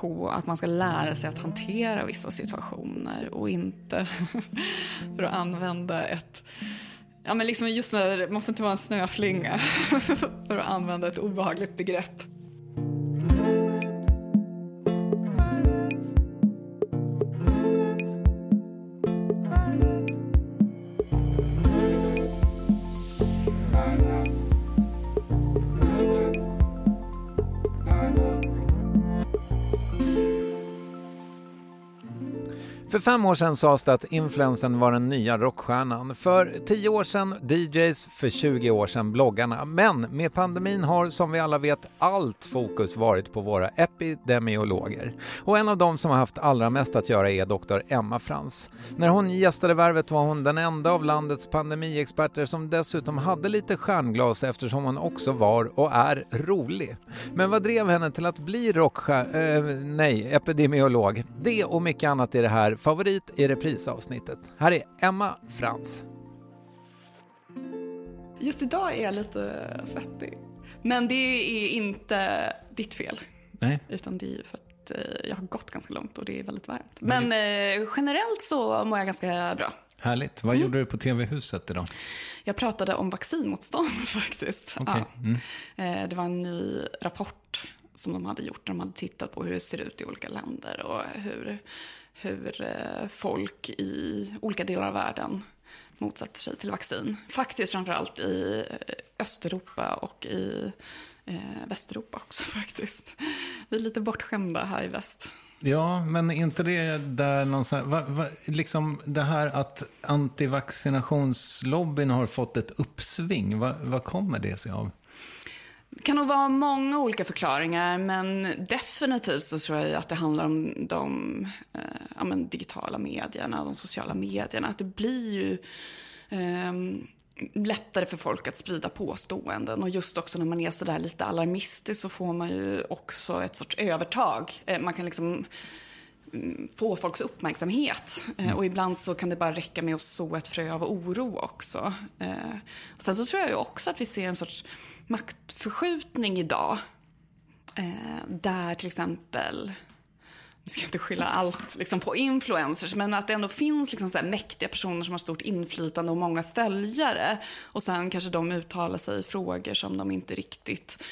på att man ska lära sig att hantera vissa situationer och inte för att använda ett Ja men liksom just när man får inte vara en snöflinga för att använda ett obehagligt begrepp. För fem år sedan sades det att influensen var den nya rockstjärnan. För tio år sedan DJs, för 20 år sedan bloggarna. Men med pandemin har som vi alla vet allt fokus varit på våra epidemiologer. Och en av dem som har haft allra mest att göra är doktor Emma Frans. När hon gästade Värvet var hon den enda av landets pandemiexperter som dessutom hade lite stjärnglas eftersom hon också var och är rolig. Men vad drev henne till att bli rockstjärna, eh, nej, epidemiolog? Det och mycket annat i det här favorit i reprisavsnittet. Här är Emma Frans. Just idag är jag lite svettig. Men det är inte ditt fel. Nej. Utan det är för att eh, jag har gått ganska långt och det är väldigt varmt. Men eh, generellt så mår jag ganska bra. Härligt. Vad mm. gjorde du på TV-huset idag? Jag pratade om vaccinmotstånd faktiskt. Okay. Ja. Mm. Eh, det var en ny rapport som de hade gjort. De hade tittat på hur det ser ut i olika länder och hur, hur eh, folk i olika delar av världen motsätter sig till vaccin. Faktiskt framförallt i eh, Östeuropa och i eh, Västeuropa också faktiskt. Vi är lite bortskämda här i väst. Ja, men inte det där någonstans, va, va, liksom det här att antivaccinationslobbyn har fått ett uppsving, vad va kommer det sig av? Det kan nog vara många olika förklaringar, men definitivt så tror jag att det handlar om de eh, ja, digitala medierna, de sociala medierna. Att det blir ju eh, lättare för folk att sprida påståenden. Och just också när man är sådär lite alarmistisk så får man ju också ett sorts övertag. Eh, man kan liksom mm, få folks uppmärksamhet. Eh, mm. Och ibland så kan det bara räcka med att så ett frö av oro också. Eh, sen så tror jag ju också att vi ser en sorts maktförskjutning idag. Eh, där till exempel nu ska jag inte skylla allt liksom, på influencers, men att det ändå finns liksom, så här, mäktiga personer som har stort inflytande och många följare. Och sen kanske de uttalar sig i frågor som de inte riktigt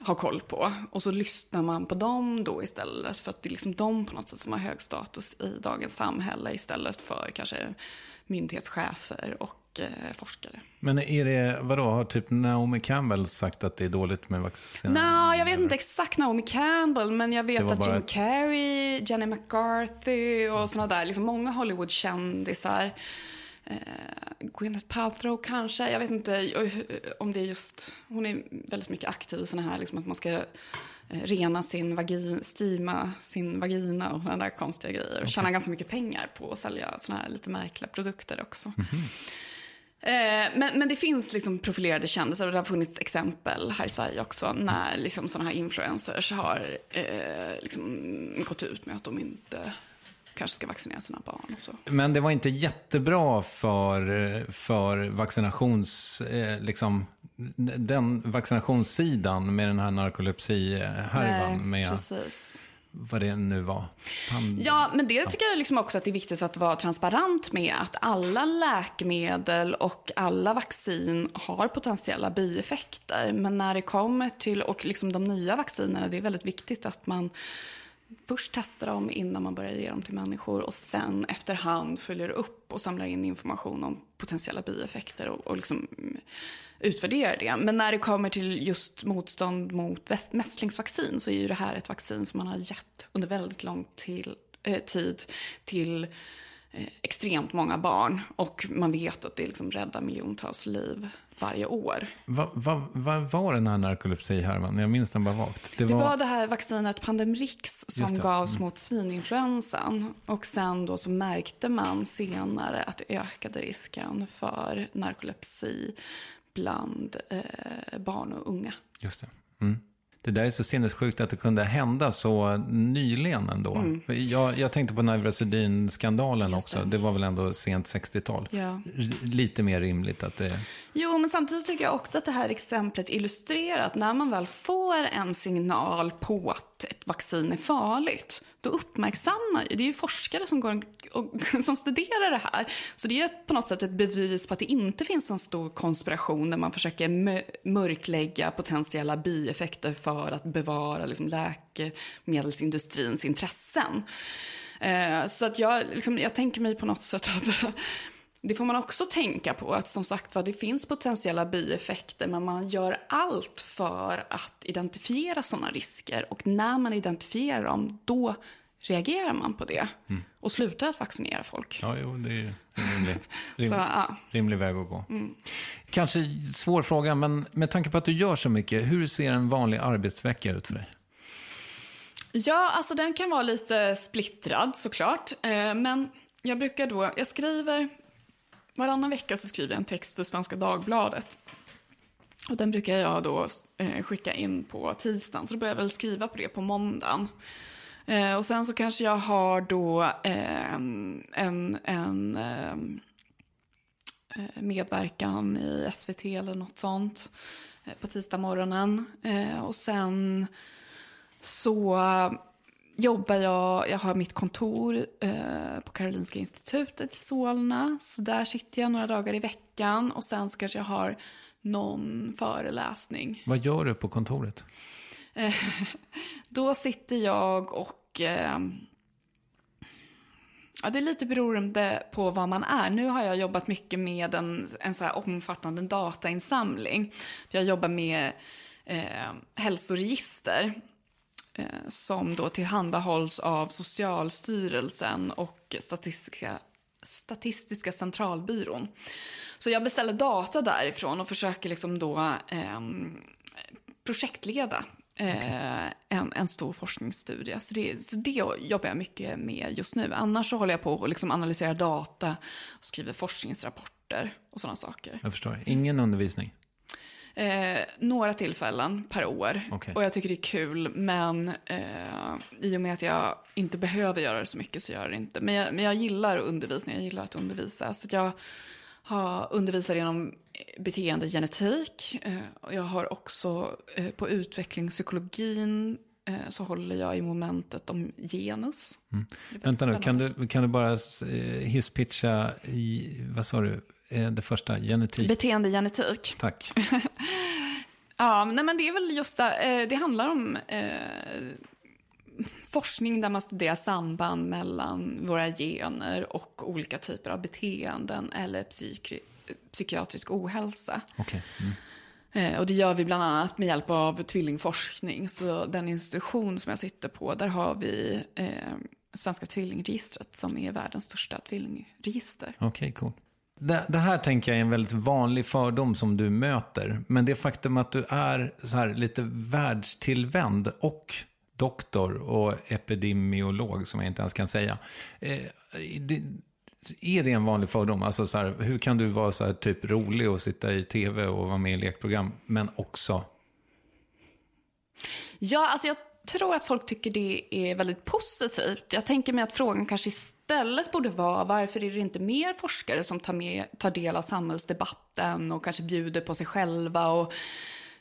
har koll på. Och så lyssnar man på dem då istället, för att det är liksom de på något sätt som har hög status i dagens samhälle istället för kanske myndighetschefer och och eh, forskare. Men är det, vadå, har typ Naomi Campbell sagt att det är dåligt med vaccin? Nej, jag vet inte exakt Naomi Campbell, men jag vet att Jim ett... Carrey, Jenny McCarthy och sådana där, liksom många Hollywood-kändisar. Eh, Gwyneth Paltrow kanske, jag vet inte om det är just, hon är väldigt mycket aktiv i sådana här, liksom att man ska eh, rena sin vagina, stima sin vagina och sådana där konstiga grejer. Och okay. tjäna ganska mycket pengar på att sälja sådana här lite märkliga produkter också. Mm -hmm. Eh, men, men det finns liksom profilerade kändisar och det har funnits exempel här i Sverige också när liksom sådana här influencers har eh, liksom gått ut med att de inte kanske ska vaccinera sina barn. Och så. Men det var inte jättebra för, för vaccinations... Eh, liksom, den vaccinationssidan med den här narkolepsi-härvan. Nej, precis vad det nu var. Pan ja, men det tycker jag liksom också att det är viktigt att vara transparent med. Att alla läkemedel och alla vaccin har potentiella bieffekter. Men när det kommer till, och liksom de nya vaccinerna, det är väldigt viktigt att man först testar dem innan man börjar ge dem till människor och sen efterhand följer upp och samlar in information om potentiella bieffekter och, och liksom utvärderar det. Men när det kommer till just motstånd mot mässlingsvaccin så är ju det här ett vaccin som man har gett under väldigt lång till, eh, tid till eh, extremt många barn och man vet att det liksom räddar miljontals liv varje år. Vad va, va var den här narkolepsihärvan? Jag minns den bara vagt. Det, det var... var det här vaccinet Pandemrix som gavs mm. mot svininfluensan. Och sen då så märkte man senare att det ökade risken för narkolepsi bland eh, barn och unga. Just det. Mm. Det där är så sinnessjukt att det kunde hända så nyligen ändå. Mm. Jag, jag tänkte på Neurosedyn-skandalen också. Det. det var väl ändå sent 60-tal. Ja. Lite mer rimligt att det... Jo, men samtidigt tycker jag också att det här exemplet illustrerar att när man väl får en signal på att ett vaccin är farligt, då uppmärksammar ju, det är ju forskare som, går och, som studerar det här. Så det är på något sätt ett bevis på att det inte finns en stor konspiration där man försöker mörklägga potentiella bieffekter för att bevara liksom, läkemedelsindustrins intressen. Eh, så att jag, liksom, jag tänker mig på något sätt att det får man också tänka på, att som sagt det finns potentiella bieffekter, men man gör allt för att identifiera sådana risker. Och när man identifierar dem, då reagerar man på det och slutar att vaccinera folk? Ja, jo, det är en rimlig, rim, Så, ja. rimlig väg att gå. Kanske svår fråga, men med tanke på att du gör så mycket, hur ser en vanlig arbetsvecka ut för dig? Ja, alltså den kan vara lite splittrad såklart. Eh, men jag brukar då, jag skriver, varannan vecka så skriver jag en text för Svenska Dagbladet. Och den brukar jag då eh, skicka in på tisdagen, så då börjar jag väl skriva på det på måndagen. Eh, och sen så kanske jag har då eh, en, en ehm, eh, medverkan i SVT eller något sånt eh, på tisdag morgonen. Eh, och sen så jobbar jag, jag har mitt kontor eh, på Karolinska institutet i Solna. Så där sitter jag några dagar i veckan och sen så kanske jag har någon föreläsning. Vad gör du på kontoret? Eh, Då sitter jag och... Eh, ja, det är lite beroende på vad man är. Nu har jag jobbat mycket med en, en så omfattande datainsamling. Jag jobbar med eh, hälsoregister som då tillhandahålls av Socialstyrelsen och Statistiska, Statistiska centralbyrån. Så jag beställer data därifrån och försöker liksom då eh, projektleda eh, en, en stor forskningsstudie. Så det, så det jobbar jag mycket med just nu. Annars så håller jag på och liksom analyserar data och skriver forskningsrapporter och sådana saker. Jag förstår. Ingen undervisning? Eh, några tillfällen per år. Okej. Och jag tycker det är kul, men eh, i och med att jag inte behöver göra det så mycket så gör jag det inte. Men jag, men jag gillar undervisning, jag gillar att undervisa. Så jag har undervisat inom beteendegenetik. Eh, jag har också eh, på utvecklingspsykologin eh, så håller jag i momentet om genus. Mm. Vänta nu, kan du, kan du bara eh, hisspitcha, vad sa du, det första, genetik? Beteendegenetik. Tack. Ja, nej, men det är väl just det. Eh, det handlar om eh, forskning där man studerar samband mellan våra gener och olika typer av beteenden eller psyki- psykiatrisk ohälsa. Okej. Mm. Eh, och det gör vi bland annat med hjälp av tvillingforskning. Så den institution som jag sitter på, där har vi eh, Svenska tvillingregistret som är världens största tvillingregister. Okej, cool. Det, det här tänker jag är en väldigt vanlig fördom som du möter. Men det faktum att du är så här lite världstillvänd och doktor och epidemiolog, som jag inte ens kan säga. Eh, det, är det en vanlig fördom? Alltså så här, hur kan du vara så här typ rolig och sitta i tv och vara med i lekprogram, men också... Ja, alltså jag tror att folk tycker det är väldigt positivt. Jag tänker mig att frågan kanske istället borde vara varför är det inte mer forskare som tar, med, tar del av samhällsdebatten och kanske bjuder på sig själva och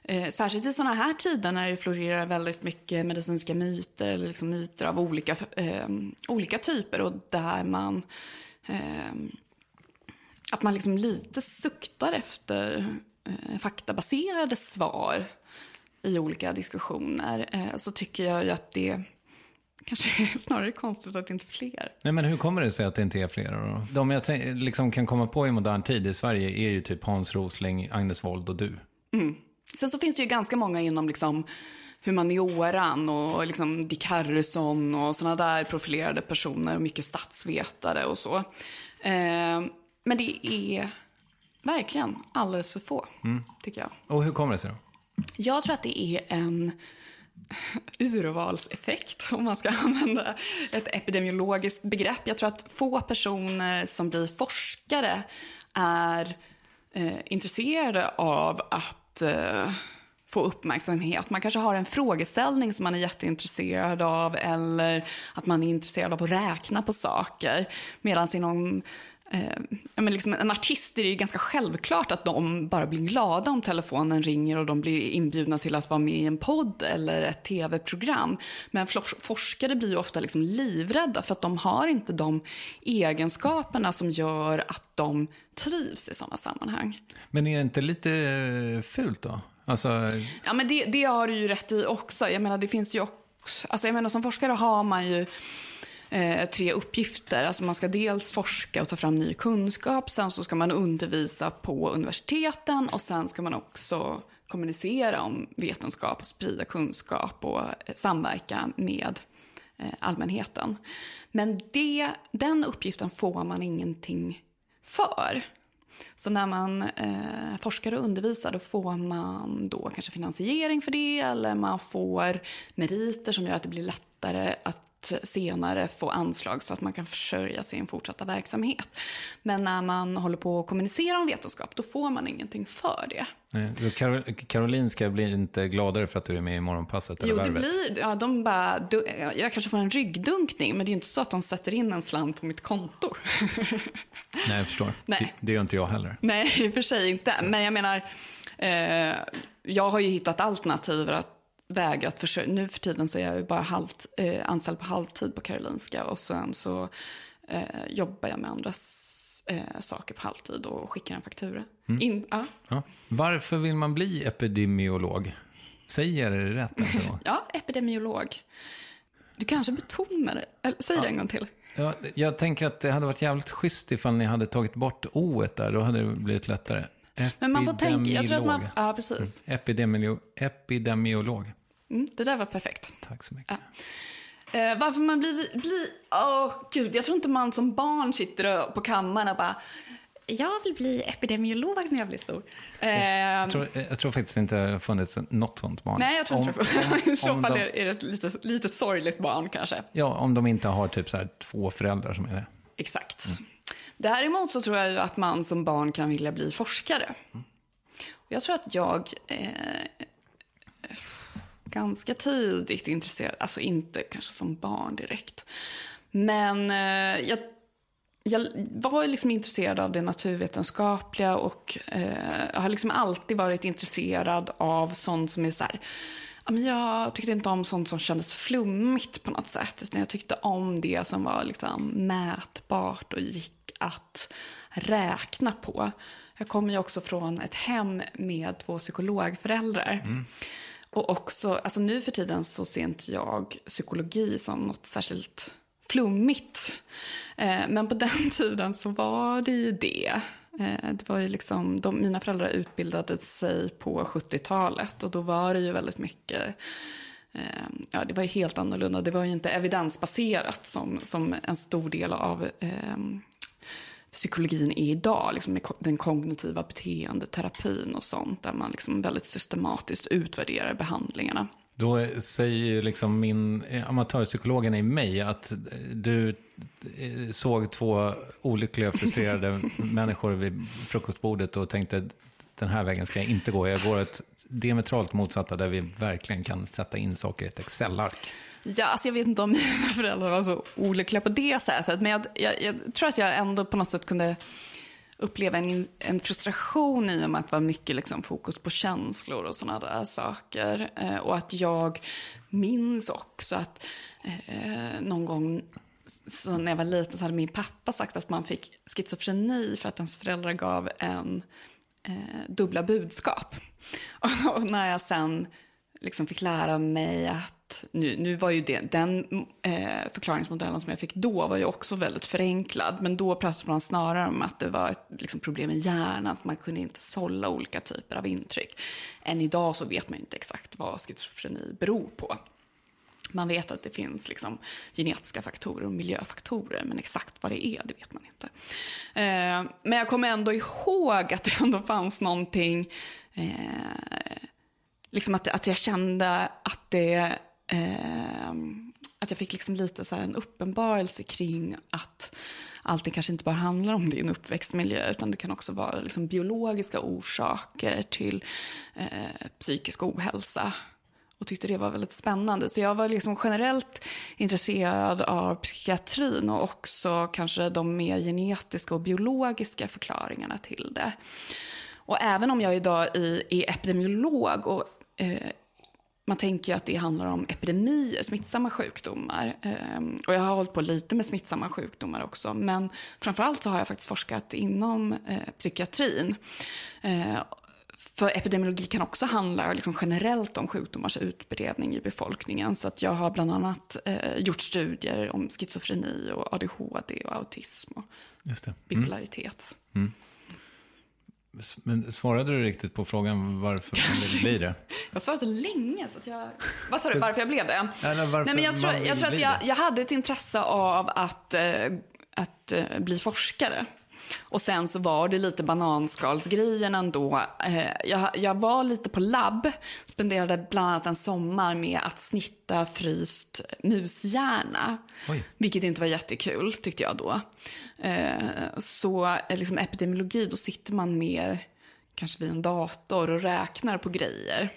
Eh, särskilt i sådana här tider när det florerar väldigt mycket medicinska myter, eller liksom myter av olika, eh, olika typer och där man eh, att man liksom lite suktar efter eh, faktabaserade svar i olika diskussioner eh, så tycker jag ju att det kanske är snarare konstigt att det inte är fler. Nej, men hur kommer det sig att det inte är flera då? De jag tänk- liksom kan komma på i modern tid i Sverige är ju typ Hans Rosling, Agnes Wold och du. Sen så finns det ju ganska många inom liksom humanioran och liksom Dick Harrison och sådana där profilerade personer och mycket statsvetare och så. Eh, men det är verkligen alldeles för få, tycker jag. Och hur kommer det sig då? Jag tror att det är en urvalseffekt, om man ska använda ett epidemiologiskt begrepp. Jag tror att få personer som blir forskare är eh, intresserade av att eh, få uppmärksamhet. Man kanske har en frågeställning som man är jätteintresserad av eller att man är intresserad av att räkna på saker. Medan inom Eh, men liksom en artist är det ju ganska självklart att de bara blir glada om telefonen ringer och de blir inbjudna till att vara med i en podd eller ett tv-program. Men for- forskare blir ju ofta liksom livrädda för att de har inte de egenskaperna som gör att de trivs i sådana sammanhang. Men är det inte lite eh, fult då? Alltså, Ja, men det, det har du ju rätt i också. Jag menar, det finns ju också... Alltså, jag menar, som forskare har man ju eh, tre uppgifter. Alltså, man ska dels forska och ta fram ny kunskap. Sen så ska man undervisa på universiteten. Och sen ska man också kommunicera om vetenskap och sprida kunskap och eh, samverka med eh, allmänheten. Men det, den uppgiften får man ingenting för. Så när man eh, forskar och undervisar då får man då kanske finansiering för det eller man får meriter som gör att det blir lättare att senare få anslag så att man kan försörja sin fortsatta verksamhet. Men när man håller på att kommunicera om vetenskap, då får man ingenting för det. Nej, Karol Karolinska blir inte gladare för att du är med i Morgonpasset? Eller jo, det blir, ja, de bara, jag kanske får en ryggdunkning, men det är inte så att de sätter in en slant på mitt konto. Nej, jag förstår. Nej. Det, det gör inte jag heller. Nej, i och för sig inte. Men jag menar, eh, jag har ju hittat alternativ att vägrat försörja. Nu för tiden så är jag bara halvt, eh, anställd på halvtid på Karolinska och sen så eh, jobbar jag med andra eh, saker på halvtid och skickar en faktura. Mm. In, ah. ja. Varför vill man bli epidemiolog? Säger det rätt? Alltså? ja, epidemiolog. Du kanske betonar det. Eller, säg ja. det en gång till. Ja, jag tänker att det hade varit jävligt schysst ifall ni hade tagit bort o där. Då hade det blivit lättare. Men man får tänka, jag tror att man, ja precis. Mm. Epidemiolog. Mm, det där var perfekt. Tack så mycket. Ja. Eh, varför man blir... blir oh, gud, jag tror inte man som barn sitter på kammaren och bara jag vill bli epidemiolog när jag blir stor. Jag, tror, jag tror faktiskt inte det har funnits något sånt barn. Nej, jag tror inte. I så fall de, är det ett litet, litet sorgligt barn kanske. Ja, om de inte har typ så här två föräldrar som är det. Exakt. Mm. Däremot så tror jag att man som barn kan vilja bli forskare. Mm. Jag tror att jag eh, ganska tidigt intresserad, alltså inte kanske som barn direkt. Men eh, jag, jag var liksom intresserad av det naturvetenskapliga och eh, jag har liksom alltid varit intresserad av sånt som är så här, jag tyckte inte om sånt som kändes flummigt på något sätt. Utan jag tyckte om det som var liksom mätbart och gick att räkna på. Jag kommer ju också från ett hem med två psykologföräldrar. Mm. Och också, alltså nu för tiden så ser inte jag psykologi som något särskilt flummigt. Eh, men på den tiden så var det ju det. Eh, det var ju liksom, de, mina föräldrar utbildade sig på 70-talet och då var det ju väldigt mycket eh, Ja, det var ju helt annorlunda. Det var ju inte evidensbaserat som, som en stor del av eh, psykologin är idag, liksom den kognitiva beteendeterapin och sånt, där man liksom väldigt systematiskt utvärderar behandlingarna. Då säger ju liksom min amatörpsykologen i mig att du såg två olyckliga, frustrerade människor vid frukostbordet och tänkte den här vägen ska jag inte gå. Jag går ett diametralt motsatta där vi verkligen kan sätta in saker i ett Excel-ark. Ja, alltså jag vet inte om mina föräldrar var så olyckliga på det sättet. Men jag, jag, jag tror att jag ändå på något sätt kunde uppleva en, en frustration i och med att det var mycket liksom fokus på känslor och sådana där saker. Eh, och att jag minns också att eh, någon gång så när jag var liten så hade min pappa sagt att man fick schizofreni för att ens föräldrar gav en eh, dubbla budskap. Och, och när jag sen liksom fick lära mig att nu, nu var ju det, den eh, förklaringsmodellen som jag fick då var ju också väldigt förenklad. Men då pratade man snarare om att det var ett liksom, problem i hjärnan, att man kunde inte sålla olika typer av intryck. Än idag så vet man ju inte exakt vad schizofreni beror på. Man vet att det finns liksom genetiska faktorer och miljöfaktorer, men exakt vad det är, det vet man inte. Eh, men jag kommer ändå ihåg att det ändå fanns någonting, eh, liksom att, att jag kände att det eh, att jag fick liksom lite så en uppenbarelse kring att allting kanske inte bara handlar om din uppväxtmiljö, utan det kan också vara liksom biologiska orsaker till eh, psykisk ohälsa. Och tyckte det var väldigt spännande. Så jag var liksom generellt intresserad av psykiatrin och också kanske de mer genetiska och biologiska förklaringarna till det. Och även om jag idag är, är epidemiolog och eh, man tänker att det handlar om epidemier, smittsamma sjukdomar. Ehm, och jag har hållit på lite med smittsamma sjukdomar också. Men framförallt så har jag faktiskt forskat inom eh, psykiatrin. Eh, för epidemiologi kan också handla liksom generellt om sjukdomars utbredning i befolkningen. Så att jag har bland annat eh, gjort studier om schizofreni och ADHD och autism och Just det. bipolaritet. Mm. Mm. Men svarade du riktigt på frågan varför man vill bli det? Jag svarade så länge så att jag... Vad sa du, varför jag blev det? Eller varför Nej, men jag tror, jag tror att jag, jag hade ett intresse av att, eh, att eh, bli forskare. Och sen så var det lite bananskalsgrejen ändå. Eh, jag, jag var lite på labb, spenderade bland annat en sommar med att snitta fryst mushjärna. Oj. Vilket inte var jättekul, tyckte jag då. Eh, så eh, liksom epidemiologi, då sitter man mer kanske vid en dator och räknar på grejer.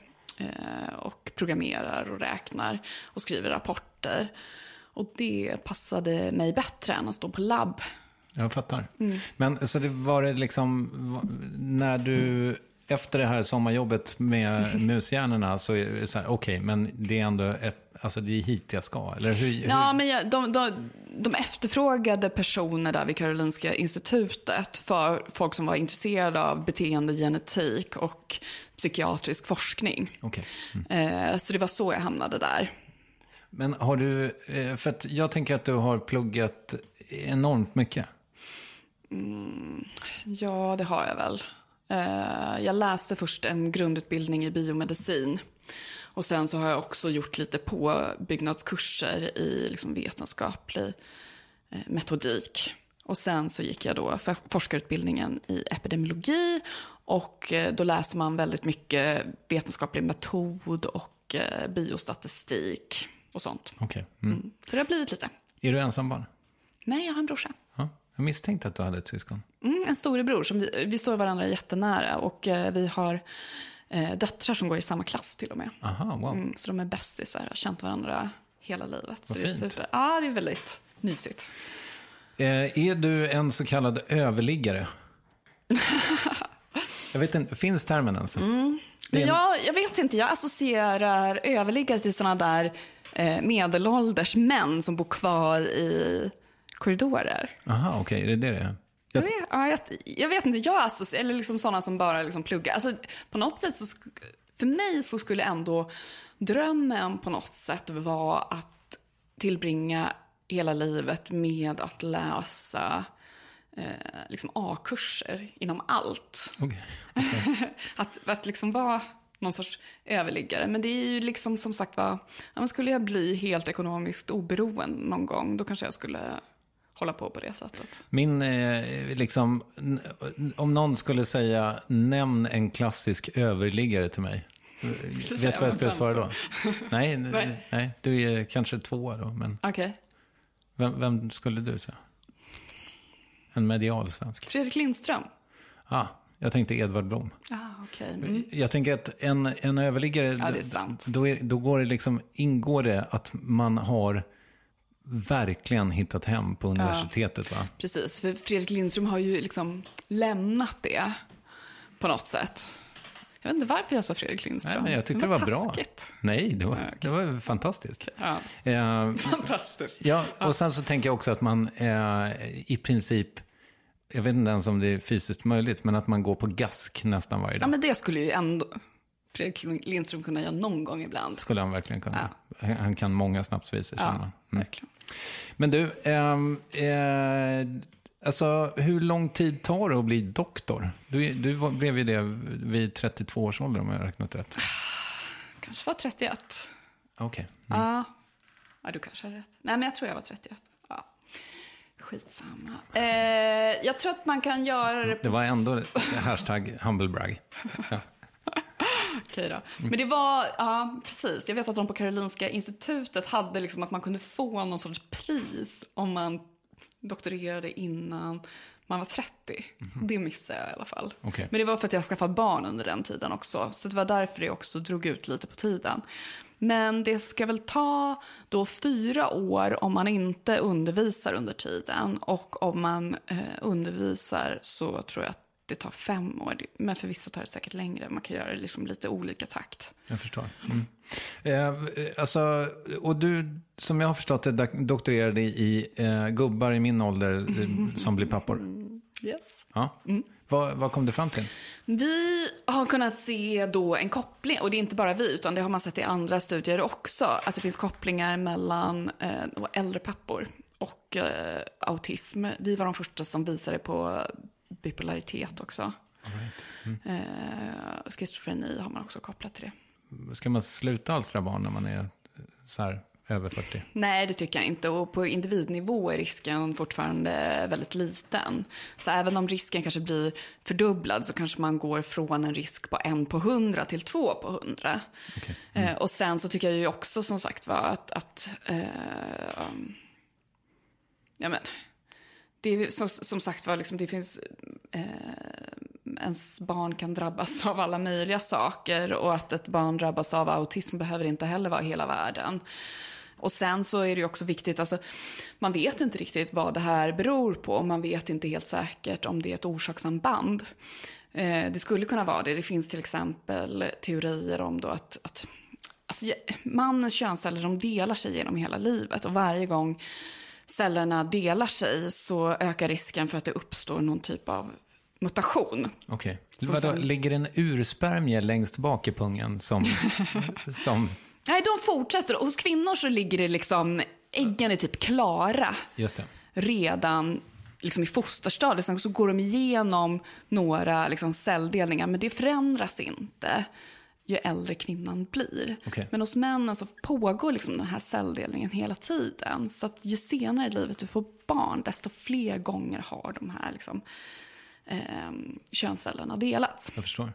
Och programmerar och räknar och skriver rapporter. Och det passade mig bättre än att stå på labb. Jag fattar. Mm. Men så det var det liksom, när du, efter det här sommarjobbet med mushjärnorna så är det så här, okej, men det är ändå ett, alltså det är hit jag ska, eller hur? hur? Ja, men jag, de, de, de efterfrågade personer där vid Karolinska institutet för folk som var intresserade av beteendegenetik och psykiatrisk forskning. Okej. Eh, så det var så jag hamnade där. Men har du, eh, för att jag tänker att du har pluggat enormt mycket. Ja, det har jag väl. Eh, Jag läste först en grundutbildning i biomedicin. Och sen så har jag också gjort lite påbyggnadskurser i liksom vetenskaplig eh, metodik. Och sen så gick jag då för forskarutbildningen i epidemiologi. Och eh, då läser man väldigt mycket vetenskaplig metod och eh, biostatistik och sånt. Okej. Mm. Så det har blivit lite. Är du ensam barn? Nej, jag har en brorsa. Ja. Jag misstänkte att du hade ett syskon. Mm, en storebror. Som vi, vi står varandra jättenära och eh, vi har eh, döttrar som går i samma klass till och med. Aha, wow. Mm, så de är bästisar har känt varandra hela livet. Så Vad det är fint. super. Ja, det är väldigt mysigt. Eh, är du en så kallad överliggare? jag vet inte, finns termen ens? Men jag, jag vet inte, jag associerar överliggare till sådana där eh, medelålders män som bor kvar i korridorer. Aha, okej, är det det det är? Jag ja, jag, jag vet inte, jag associerar, eller liksom sådana som bara liksom pluggar. Alltså, på något sätt så, för mig så skulle ändå drömmen på något sätt vara att tillbringa hela livet med att läsa eh, liksom A-kurser inom allt. Okej. att, att liksom vara någon sorts överliggare. Men det är ju liksom som sagt var, ja, skulle jag bli helt ekonomiskt oberoende någon gång, då kanske jag skulle hålla på på det sättet. Min, eh, liksom, om någon skulle säga, nämn en klassisk överliggare till mig. Vet du vad jag skulle svara då? nej, Nej. nej, du är kanske två då, men Okej. vem, vem skulle du säga? En medial svensk. Fredrik Lindström. Ah, jag tänkte Edvard Blom. Ah, okej. Mm. Jag tänker att en, en överliggare, Ja, det är sant. Då, är, då går det liksom, ingår det att man har verkligen hittat hem på universitetet. Va? Precis, för Fredrik Lindström har ju liksom lämnat det på något sätt. Jag vet inte varför jag sa Fredrik Lindström. Nej, men jag tyckte det var, bra. taskigt. Nej, det var, det var fantastiskt. Ja. Eh, Fantastiskt. ja, och sen så tänker jag också att man eh, i princip, jag vet inte ens om det är fysiskt möjligt, men att man går på gask nästan varje Ja, dag. men det skulle ju ändå Fredrik Lindström kunna göra någon gång ibland. Skulle han verkligen kunna. Han han kan många snapsvisor, känner man. Ja, Mm. verkligen. Men du, ehm, eh, alltså hur lång tid tar det att bli doktor? Du, du var- blev ju det vid 32 års ålder om jag har räknat rätt. Kanske var 31. Okej. Ja. ja, du kanske har rätt. Nej, men jag tror jag var 31. Ja. Skitsamma. Eh, jag tror att man kan göra det Det var ändå hashtag humblebrag. Ja. Okej då. Men det var, ja precis. Jag vet att de på Karolinska institutet hade liksom att man kunde få någon sorts pris om man doktorerade innan man var 30. Det missade jag i alla fall. Okej. Men det var för att jag skaffade barn under den tiden också. Så det var därför det också drog ut lite på tiden. Men det ska väl ta då fyra år om man inte undervisar under tiden. Och om man eh, undervisar så tror jag att det tar fem år. Men för vissa tar det säkert längre. Man kan göra det liksom lite olika takt. Jag förstår. Mm. Eh, alltså, och du, som jag har förstått det, doktorerade i eh, gubbar i min ålder eh, som blir pappor. Yes. Ja. Vad, vad kom du fram till? Vi har kunnat se då en koppling, och det är inte bara vi, utan det har man sett i andra studier också, att det finns kopplingar mellan eh, äldre pappor och eh, autism. Vi var de första som visade på bipolaritet också. Right. Mm. Eh, schizofreni har man också kopplat till det. Ska man sluta alstra barn när man är så här över 40? Nej, det tycker jag inte. Och på individnivå är risken fortfarande väldigt liten. Så även om risken kanske blir fördubblad så kanske man går från en risk på en på hundra till två på hundra. Okay. Mm. Eh, och sen så tycker jag ju också som sagt var att, att eh, ja men, det som, som sagt var, liksom, det finns, eh, ens barn kan drabbas av alla möjliga saker och att ett barn drabbas av autism behöver inte heller vara hela världen. Och sen så är det ju också viktigt, alltså, man vet inte riktigt vad det här beror på. Man vet inte helt säkert om det är ett orsakssamband. Eh, det skulle kunna vara det. Det finns till exempel teorier om då att, att alltså, mannens könsceller de delar sig genom hela livet. Och varje gång cellerna delar sig så ökar risken för att det uppstår någon typ av mutation. Okej. Okay. Sen... Ligger en urspermie längst bak i pungen som... som... Nej, de fortsätter. Hos kvinnor så ligger det liksom, äggen är typ klara. Just det. Redan liksom i fosterstadiet. Sen så går de igenom några liksom celldelningar, men det förändras inte ju äldre kvinnan blir. Okay. Men hos männen så pågår liksom den här celldelningen hela tiden. Så att ju senare i livet du får barn, desto fler gånger har de här liksom, eh, könscellerna delats. Jag förstår.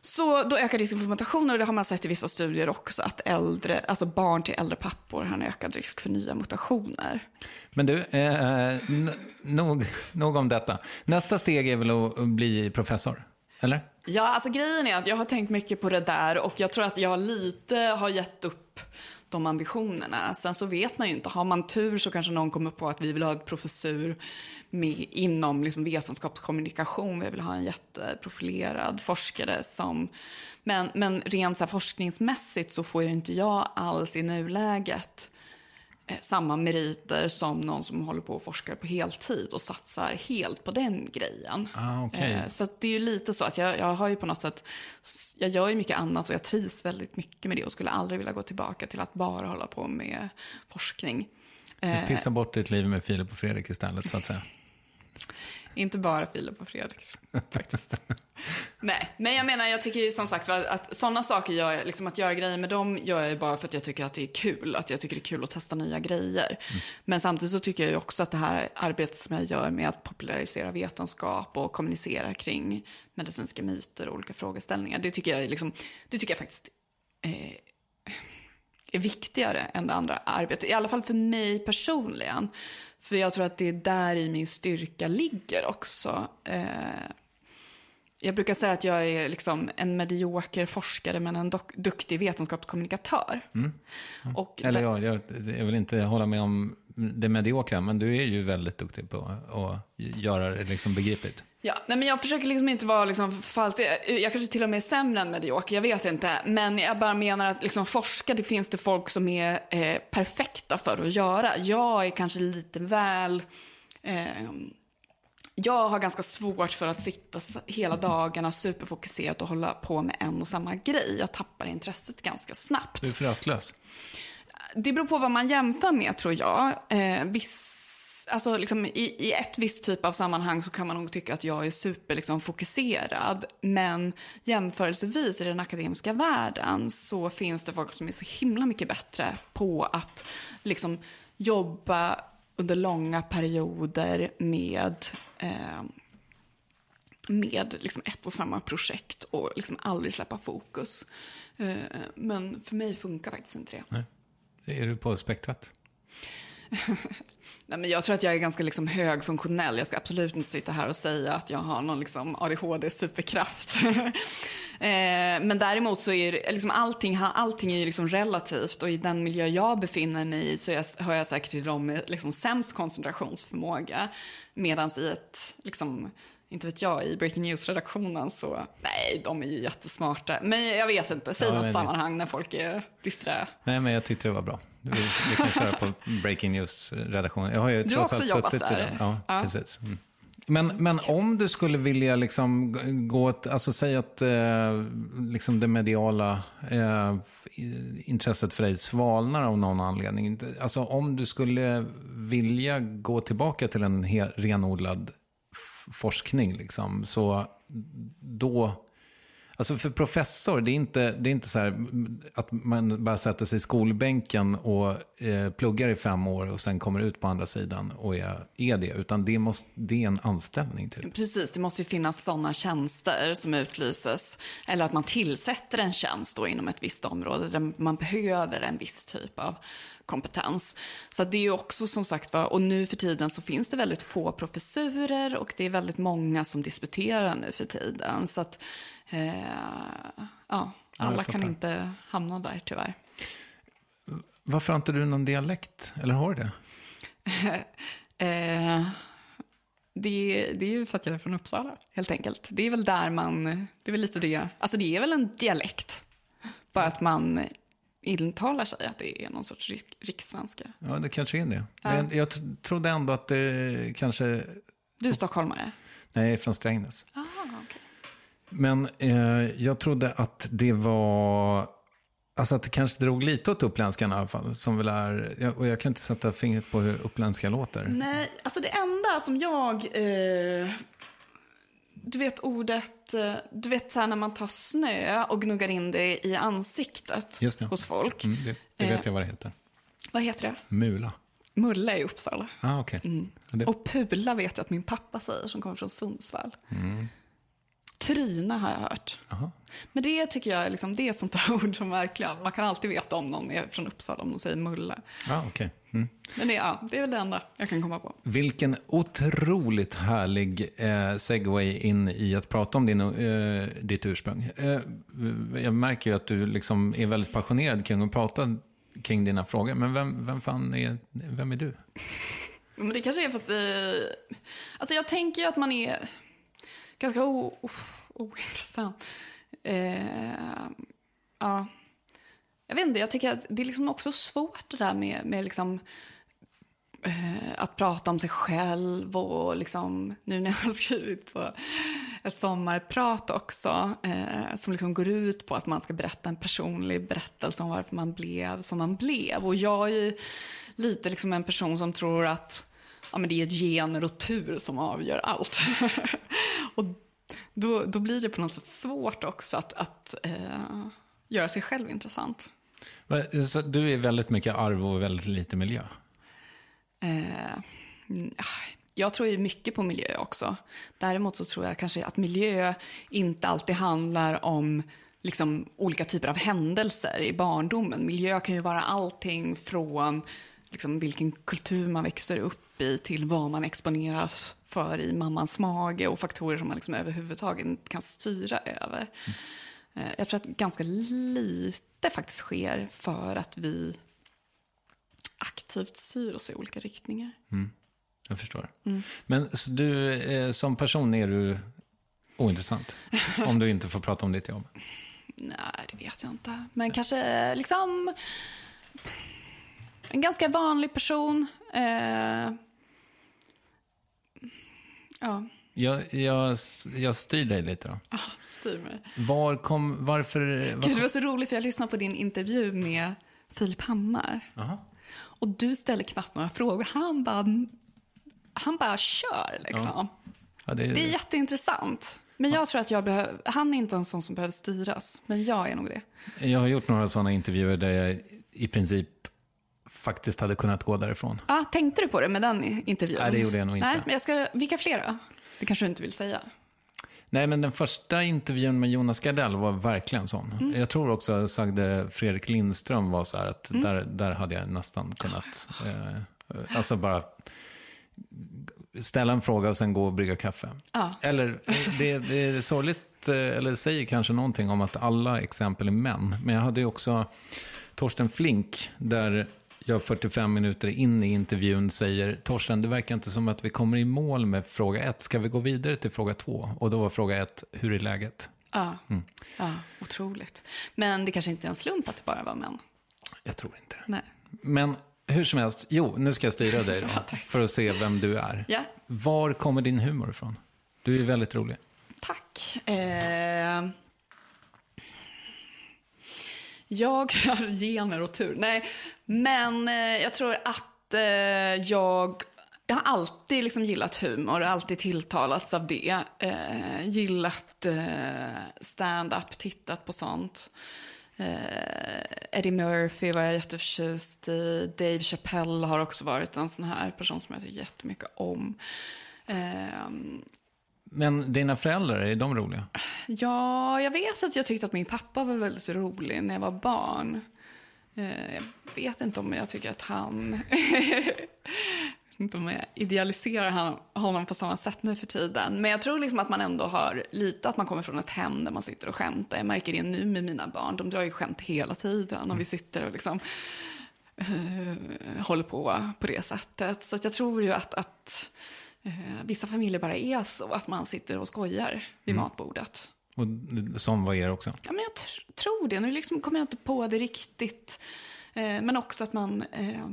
Så då ökar risken för mutationer och det har man sett i vissa studier också. Att äldre, alltså barn till äldre pappor har en ökad risk för nya mutationer. Men du, eh, nog, nog om detta. Nästa steg är väl att bli professor? Eller? Ja, alltså grejen är att jag har tänkt mycket på det där och jag tror att jag lite har gett upp de ambitionerna. Sen så vet man ju inte. Har man tur så kanske någon kommer på att vi vill ha ett professur med, inom liksom vetenskapskommunikation. Vi vill ha en jätteprofilerad forskare som... Men, men rent så forskningsmässigt så får ju inte jag alls i nuläget Eh, samma meriter som någon som håller på och forskar på heltid och satsar helt på den grejen. Ah, okay. Eh, så det är ju lite så att jag, jag har ju på något sätt, jag gör ju mycket annat och jag trivs väldigt mycket med det och skulle aldrig vilja gå tillbaka till att bara hålla på med forskning. Du pissar bort ditt liv med Filip och Fredrik istället så att säga. Inte bara Filip och Fredrik, faktiskt. Nej, men jag menar, jag tycker som sagt att sådana saker gör jag, liksom att göra grejer med dem gör jag bara för att jag tycker att det är kul. Att jag tycker det är kul att testa nya grejer. Mm. Men samtidigt så tycker jag också att det här arbetet som jag gör med att popularisera vetenskap och kommunicera kring medicinska myter och olika frågeställningar, det tycker jag, liksom, det tycker jag faktiskt eh, är viktigare än det andra arbetet. I alla fall för mig personligen. För jag tror att det är där i min styrka ligger också. Eh, jag brukar säga att jag är liksom en medioker forskare men en duktig vetenskapskommunikatör. Mm. Och Eller ja, jag, jag vill inte hålla med om det mediokra, men du är ju väldigt duktig på att göra det liksom begripligt. Ja, nej men jag försöker liksom inte vara liksom falsk. Jag kanske till och med är sämre än medioker, jag vet inte. Men jag bara menar att liksom forska, det finns det folk som är eh, perfekta för att göra. Jag är kanske lite väl... Eh, jag har ganska svårt för att sitta hela dagarna superfokuserat och hålla på med en och samma grej. Jag tappar intresset ganska snabbt. Du är för rastlös? Det beror på vad man jämför med, tror jag. Eh, viss alltså liksom, i, i ett visst typ av sammanhang så kan man nog tycka att jag är superfokuserad. Liksom, men jämförelsevis i den akademiska världen så finns det folk som är så himla mycket bättre på att liksom, jobba under långa perioder med eh, med liksom ett och samma projekt och liksom aldrig släppa fokus. Eh, men för mig funkar faktiskt inte det. Nej. Är du på spektrat? Nej, men jag tror att jag är ganska liksom högfunktionell. Jag ska absolut inte sitta här och säga att jag har någon liksom ADHD-superkraft. eh, men däremot så är det, liksom allting, allting är liksom relativt och i den miljö jag befinner mig i så jag, hör jag säkert till dem med liksom sämst koncentrationsförmåga. Medan i ett liksom, inte vet jag, i Breaking News-redaktionen så, nej, de är ju jättesmarta. Men jag vet inte, säg ja, något sammanhang när folk är disträ. Nej, men jag tyckte det var bra. Vi, vi kan köra på Breaking News-redaktionen. Jag har ju du har också jobbat där. Ja, ja, precis. Mm. Men, men om du skulle vilja liksom gå, ett, alltså säga att eh, liksom det mediala eh, intresset för dig svalnar av någon anledning. Alltså om du skulle vilja gå tillbaka till en renodlad forskning, liksom, så då... Alltså för professor, det är inte, det är inte så här att man bara sätter sig i skolbänken och eh, pluggar i fem år och sen kommer ut på andra sidan och är, är det. Utan det, måste, det är en anställning typ. Precis, det måste ju finnas sådana tjänster som utlyses. Eller att man tillsätter en tjänst då inom ett visst område där man behöver en viss typ av kompetens. Så det är också som sagt var, och nu för tiden så finns det väldigt få professurer och det är väldigt många som disputerar nu för tiden. Så att, eh, ja, alla kan inte hamna där tyvärr. Varför har inte du någon dialekt? Eller har du det? eh, det, det är ju för att jag är från Uppsala, helt enkelt. Det är väl där man, det är väl lite det, alltså det är väl en dialekt. Bara att man intalar sig att det är någon sorts rik, rikssvenska. Ja, det kanske är det. Ja. Men jag trodde ändå att det kanske... Du är stockholmare? Nej, från Strängnäs. Ah, okay. Men eh, jag trodde att det var... Alltså att det kanske drog lite åt uppländskan i alla fall. Som väl är, och jag kan inte sätta fingret på hur uppländska låter. Nej, alltså det enda som jag eh, du vet ordet, eh, du vet så när man tar snö och gnuggar in det i ansiktet det. hos folk. Mm, det, det, vet jag vad det heter. Vad heter det? Mula. Mulla i Uppsala. Ah, okay. Mm. Det... Och pula vet jag att min pappa säger som kommer från Sundsvall. Mm. Tryna har jag hört. Aha. Men det tycker jag liksom, det är ett sånt där ord som verkligen, man kan alltid veta om någon är från Uppsala om de säger mulla. Ah, okay. Mm. Men det, ja, det är väl det enda jag kan komma på. Vilken otroligt härlig eh, segway in i att prata om din, eh, ditt ursprung. Eh, jag märker ju att du liksom är väldigt passionerad kring att prata kring dina frågor. Men vem, vem fan är, vem är du? Men det kanske är för att, eh, alltså jag tänker ju att man är ganska ointressant. Eh, ja. Jag vet inte, jag tycker att det är liksom också svårt det där med, med liksom, eh, att prata om sig själv och liksom, nu när jag har skrivit på ett sommarprat också, eh, som liksom går ut på att man ska berätta en personlig berättelse om varför man blev som man blev. Och jag är ju lite liksom en person som tror att ja, men det är gener och tur som avgör allt. och då, då blir det på något sätt svårt också att, att eh, göra sig själv intressant. Så du är väldigt mycket arv och väldigt lite miljö? Eh, jag tror ju mycket på miljö också. Däremot så tror jag kanske att miljö inte alltid handlar om liksom, olika typer av händelser i barndomen. Miljö kan ju vara allting från liksom, vilken kultur man växer upp i till vad man exponeras för i mammans mage och faktorer som man liksom överhuvudtaget inte kan styra över. Mm. Jag tror att ganska lite faktiskt sker för att vi aktivt styr oss i olika riktningar. Mm. Jag förstår. Mm. Men du, eh, som person är du ointressant? om du inte får prata om ditt jobb? Nej, det vet jag inte. Men kanske liksom en ganska vanlig person. Eh, ja. Jag, jag, jag styr dig lite då. Ah, styr mig. Var kom, varför? Var Gud, det var så roligt för jag lyssnade på din intervju med Filip Hammar. Aha. Och du ställer knappt några frågor. Han bara, han bara kör liksom. Ja. Ja, det, är... det är jätteintressant. Men jag tror att jag behöver, han är inte en sån som behöver styras. Men jag är nog det. Jag har gjort några sådana intervjuer där jag i princip faktiskt hade kunnat gå därifrån. Ja, tänkte du på det med den intervjun? Nej, det gjorde jag nog inte. Nej, men jag ska, vilka fler då? Det kanske du inte vill säga. Nej, men den första intervjun med Jonas Gardell var verkligen sån. Mm. Jag tror också, sagde Fredrik Lindström, var så här att mm. där, där hade jag nästan kunnat, eh, alltså bara ställa en fråga och sen gå och brygga kaffe. Ja. Eller, det, det är sorgligt, eh, eller säger kanske någonting om att alla exempel är män. Men jag hade ju också Torsten Flink, där jag 45 minuter in i intervjun säger Torsten, det verkar inte som att vi kommer i mål med fråga ett. Ska vi gå vidare till fråga två? Och då var fråga ett, hur är läget? Ja, mm. ja otroligt. Men det kanske inte är en slump att det bara var män. Jag tror inte det. Nej. Men hur som helst, jo, nu ska jag styra dig då, ja, för att se vem du är. Ja. Var kommer din humor ifrån? Du är väldigt rolig. Tack. Eh... Jag har gener och tur. Nej, men eh, jag tror att eh, jag jag har alltid liksom gillat humor, alltid tilltalats av det. Eh, gillat eh, stand-up, tittat på sånt. Eh, Eddie Murphy var jag jätteförtjust i. Dave Chappelle har också varit en sån här person som jag tycker jättemycket om. Eh, men dina föräldrar, är de roliga? Ja, jag vet att jag tyckte att min pappa var väldigt rolig när jag var barn. Eh, Jag vet inte om jag tycker att han... inte om jag idealiserar han- honom på samma sätt nu för tiden. Men jag tror liksom att man ändå har lite att man kommer från ett hem där man sitter och skämtar. Jag märker det nu med mina barn. De drar ju skämt hela tiden och vi sitter och liksom eh, håller på på det sättet. Så jag tror ju att, att eh, vissa familjer bara är så. Att man sitter och skojar vid matbordet. Och som var er också? Ja, men jag tr- tror det. Nu liksom kommer jag inte på det riktigt. Eh, men också att man eh,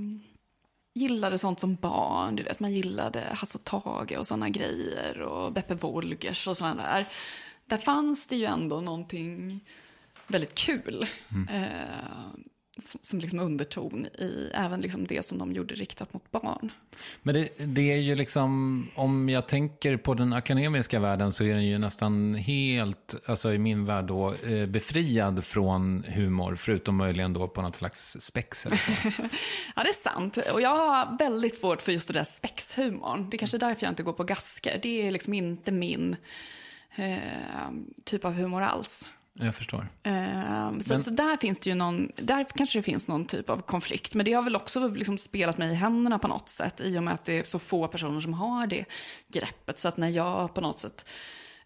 gillade sånt som barn. Du vet, man gillade Hasse och Tage och sådana grejer. Och Beppe Wolgers och sådana där. Där fanns det ju ändå någonting väldigt kul. Eh, som, som liksom underton i även liksom det som de gjorde riktat mot barn. Men det, det är ju liksom, om jag tänker på den akademiska världen så är den ju nästan helt, alltså i min värld då, eh, befriad från humor, förutom möjligen då på något slags spex eller så. Ja, det är sant. Och jag har väldigt svårt för just det där spexhumorn. Det är kanske därför jag inte går på gasker. Det är liksom inte min eh, typ av humor alls. Jag förstår. Eh, så, Men- så där finns det ju någon, där kanske det finns någon typ av konflikt. Men det har väl också liksom spelat mig i händerna på något sätt. I och med att det är så få personer som har det greppet. Så att när jag på något sätt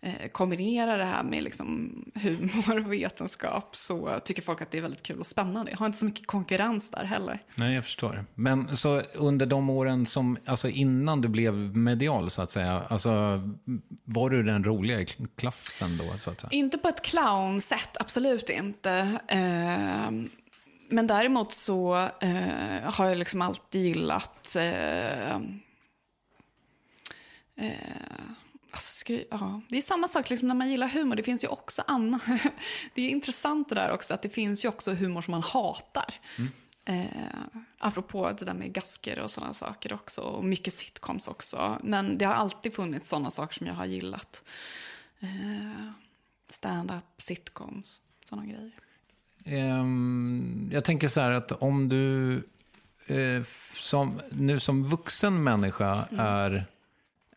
eh, kombinerar det här med liksom humor och vetenskap så tycker folk att det är väldigt kul och spännande. Jag har inte så mycket konkurrens där heller. Nej, jag förstår. Men så under de åren som, alltså innan du blev medial så att säga, alltså var du den roliga i klassen då så att säga? Inte på ett clownsätt, absolut inte. Eh, men däremot så eh, har jag liksom alltid gillat... Eh, alltså ska ja. Det är samma sak liksom när man gillar humor. Det finns ju också annan... det är intressant det där också, att det finns ju också humor som man hatar. Eh, apropå det där med gasker och sådana saker också. Och mycket sitcoms också. Men det har alltid funnits sådana saker som jag har gillat. Eh, Stand-up, sitcoms, sådana grejer. Ehm, jag tänker så här att om du eh, som, nu som vuxen människa är...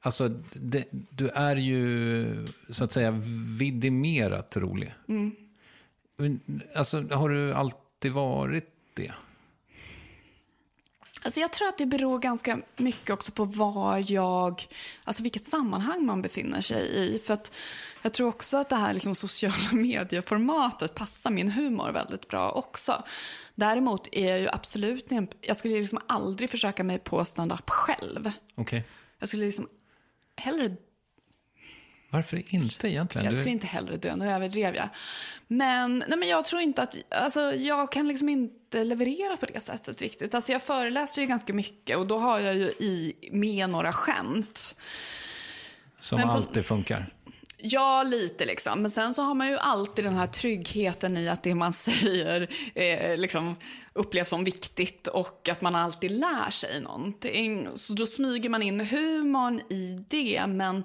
Alltså, det, du är ju så att säga vidimerat rolig. Men, Alltså, har du alltid varit det? Alltså jag tror att det beror ganska mycket också på vad jag, alltså vilket sammanhang man befinner sig i. För att jag tror också att det här liksom sociala medieformatet passar min humor väldigt bra också. Däremot är jag ju absolut jag skulle liksom aldrig försöka mig på stand-up själv. Okej. Jag skulle liksom hellre Varför inte egentligen? Jag skulle inte hellre dö, nu överdrev jag. Men, nej, men jag tror inte att, alltså jag kan liksom inte leverera på det sättet riktigt. Alltså jag föreläser ju ganska mycket och då har jag ju i med några skämt. som men på- alltid funkar. Ja, lite liksom. Men sen så har man ju alltid den här tryggheten i att det man säger eh, liksom upplevs som viktigt och att man alltid lär sig någonting. Så då smyger man in humorn i det, men,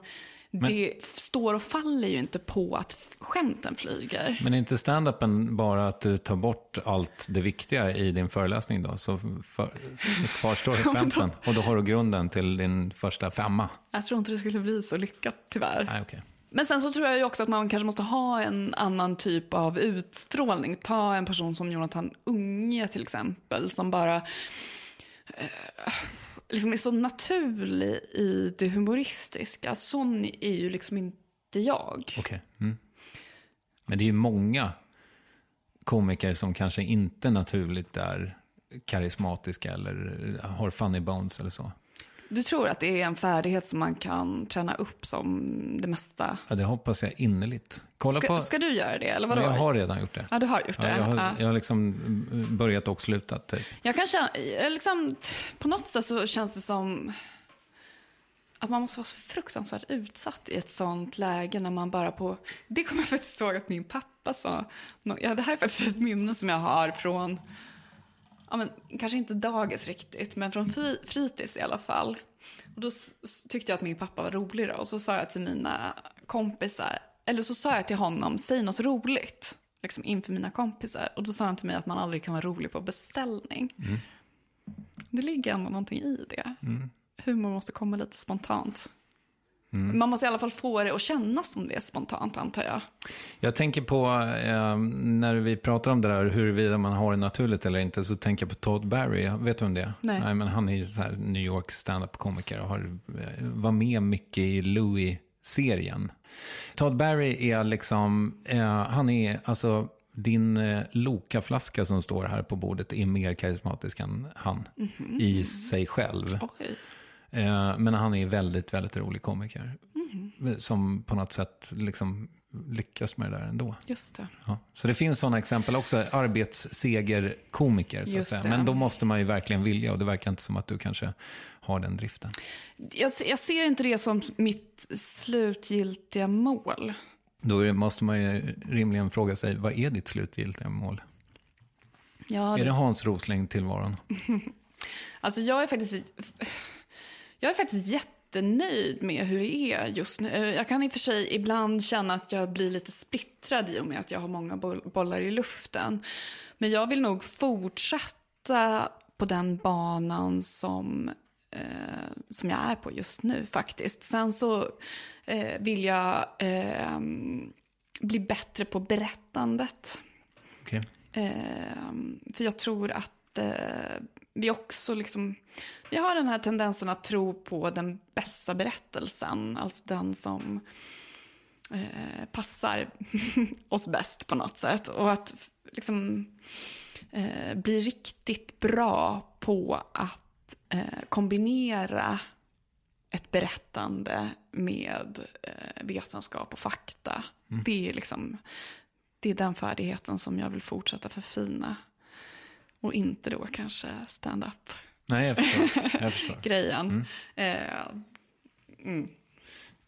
det står och faller ju inte på att skämten flyger. Men är inte stand-upen bara att du tar bort allt det viktiga i din föreläsning då? Så, för, så kvarstår skämten. Och då har du grunden till din första femma. Jag tror inte det skulle bli så lyckat tyvärr. Nej, okej. Men sen så tror jag ju också att man kanske måste ha en annan typ av utstrålning. Ta en person som Jonathan Unge till exempel, som bara eh, liksom är så naturlig i det humoristiska. Sån är ju liksom inte jag. Okej. Mm. Men det är ju många komiker som kanske inte naturligt är karismatiska eller har funny bones eller så. Du tror att det är en färdighet som man kan träna upp som det mesta? Ja, det hoppas jag innerligt. Kolla Ska, på... ska du göra det, eller vadå? jag har redan gjort det. Ja, du har gjort det. Ja, jag, har, Ja. jag har liksom börjat och slutat. Typ. Jag kan känna, jag liksom, på något sätt så känns det som att man måste vara så fruktansvärt utsatt i ett sånt läge när man bara på... Det kommer jag faktiskt ihåg att min pappa sa. Ja, det här är faktiskt ett minne som jag har från, ja, men, kanske inte dagis riktigt, men från fri, fritids i alla fall. Och då tyckte jag att min pappa var rolig då. Och så sa jag till mina kompisar, eller så sa jag till honom, säg något roligt. Liksom inför mina kompisar. Och då sa han till mig att man aldrig kan vara rolig på beställning. Mm. Det ligger ändå någonting i det. Mm. Humor måste komma lite spontant. Mm. Man måste i alla fall få det att kännas som det är spontant, antar jag. Jag tänker på, eh, när vi pratar om det där, huruvida man har det naturligt eller inte, så tänker jag på Todd Barry. Vet du om det Nej. Nej men han är så här New York stand-up-komiker och har, eh, var med mycket i Louis-serien. Todd Barry är liksom, eh, han är alltså, din eh, Loka-flaska som står här på bordet är mer karismatisk än han mm -hmm. i sig själv. Okay. Eh, men han är väldigt, väldigt rolig komiker. Mm. Som på något sätt liksom lyckas med det där ändå. Just det. Ja. Så det finns sådana exempel också, arbetssegerkomiker. Så att säga. Men då måste man ju verkligen vilja och det verkar inte som att du kanske har den driften. Jag, jag ser inte det som mitt slutgiltiga mål. Då måste man ju rimligen fråga sig, vad är ditt slutgiltiga mål? Ja, det... Är det Hans Rosling-tillvaron? alltså jag är faktiskt jag är faktiskt jättenöjd med hur det är just nu. Eh, jag kan i och för sig ibland känna att jag blir lite splittrad i och med att jag har många bollar i luften. Men jag vill nog fortsätta på den banan som, eh, som jag är på just nu faktiskt. Sen så eh, vill jag eh, bli bättre på berättandet. Okay. Eh, för jag tror att eh, vi också liksom, vi har den här tendensen att tro på den bästa berättelsen, alltså den som eh, passar oss bäst på något sätt. Och att liksom eh, bli riktigt bra på att eh, kombinera ett berättande med eh, vetenskap och fakta. Mm. Det är liksom, det är den färdigheten som jag vill fortsätta förfina. Och inte då kanske stand-up. Nej, jag förstår. Jag förstår. Grejen. Mm. Eh, mm.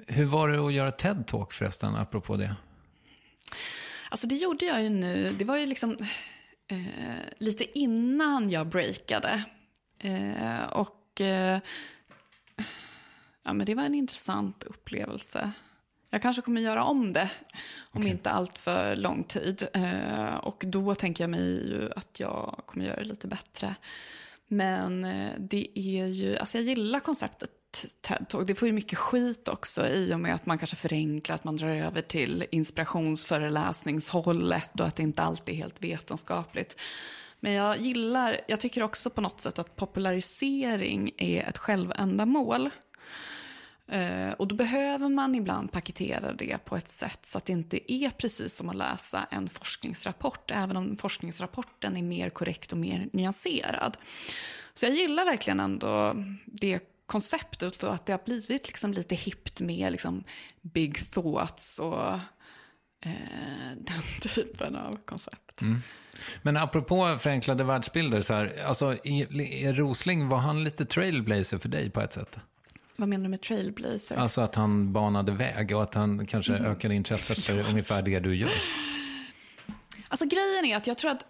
Hur var det att göra TED-talk förresten, apropå det? Alltså det gjorde jag ju nu, det var ju liksom eh, lite innan jag breakade. Eh, och eh, ja, men det var en intressant upplevelse. Jag kanske kommer göra om det om okay. inte allt för lång tid. Eh, och då tänker jag mig ju att jag kommer göra det lite bättre. Men eh, det är ju, alltså jag gillar konceptet TED-talk. Det får ju mycket skit också i och med att man kanske förenklar, att man drar över till inspirationsföreläsningshållet och att det inte alltid är helt vetenskapligt. Men jag gillar, jag tycker också på något sätt att popularisering är ett självändamål. Eh, och då behöver man ibland paketera det på ett sätt så att det inte är precis som att läsa en forskningsrapport, även om forskningsrapporten är mer korrekt och mer nyanserad. Så jag gillar verkligen ändå det konceptet och att det har blivit liksom lite hippt med liksom big thoughts och eh, den typen av koncept. Mm. Men apropå förenklade världsbilder, så här, alltså, är Rosling, var han lite trailblazer för dig på ett sätt? Vad menar du med trailblazer? Alltså att han banade väg och att han kanske mm. ökade intresset för ungefär det du gör. Alltså grejen är att jag tror att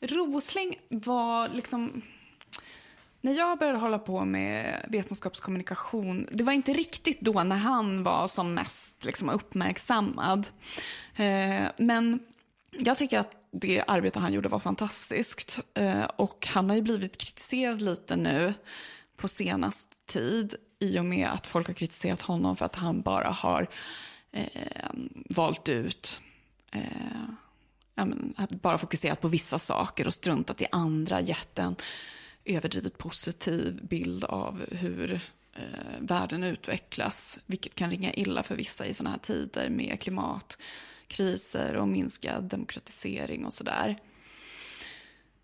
Rosling var liksom... När jag började hålla på med vetenskapskommunikation, det var inte riktigt då när han var som mest liksom, uppmärksammad. Eh, men jag tycker att det arbete han gjorde var fantastiskt. Eh, och han har ju blivit kritiserad lite nu på senast tid i och med att folk har kritiserat honom för att han bara har eh, valt ut eh, men, bara fokuserat på vissa saker och struntat i andra, gett en överdrivet positiv bild av hur eh, världen utvecklas, vilket kan ringa illa för vissa i sådana här tider med klimatkriser och minskad demokratisering och sådär.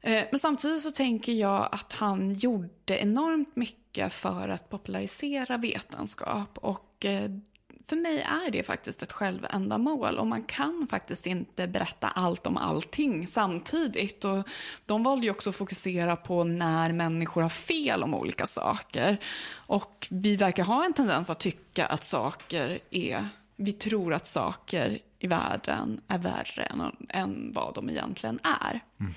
Eh, men samtidigt så tänker jag att han gjorde enormt mycket för att popularisera vetenskap. Och eh, för mig är det faktiskt ett självändamål och man kan faktiskt inte berätta allt om allting samtidigt. Och de valde ju också att fokusera på när människor har fel om olika saker. Och vi verkar ha en tendens att tycka att saker är, vi tror att saker i världen är värre än, än vad de egentligen är. Mm.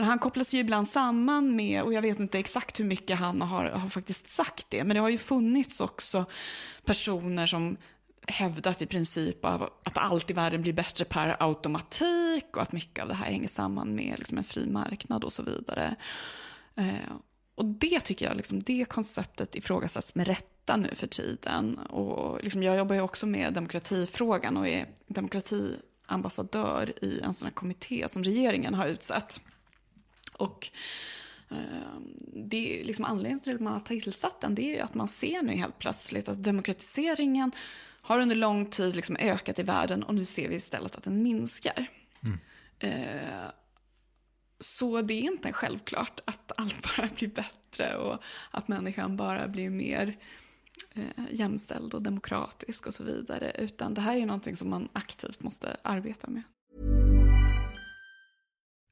Men han kopplas ju ibland samman med, och jag vet inte exakt hur mycket han har, har faktiskt sagt det, men det har ju funnits också personer som hävdat i princip att allt i världen blir bättre per automatik och att mycket av det här hänger samman med liksom en fri marknad och så vidare. Eh, och det tycker jag, liksom, det konceptet ifrågasätts med rätta nu för tiden. Och liksom, jag jobbar ju också med demokratifrågan och är demokratiambassadör i en sån här kommitté som regeringen har utsett. Och eh, det är liksom anledningen till att man har tillsatt den, det är att man ser nu helt plötsligt att demokratiseringen har under lång tid liksom ökat i världen och nu ser vi istället att den minskar. Mm. Eh, så det är inte självklart att allt bara blir bättre och att människan bara blir mer eh, jämställd och demokratisk och så vidare. Utan det här är någonting som man aktivt måste arbeta med.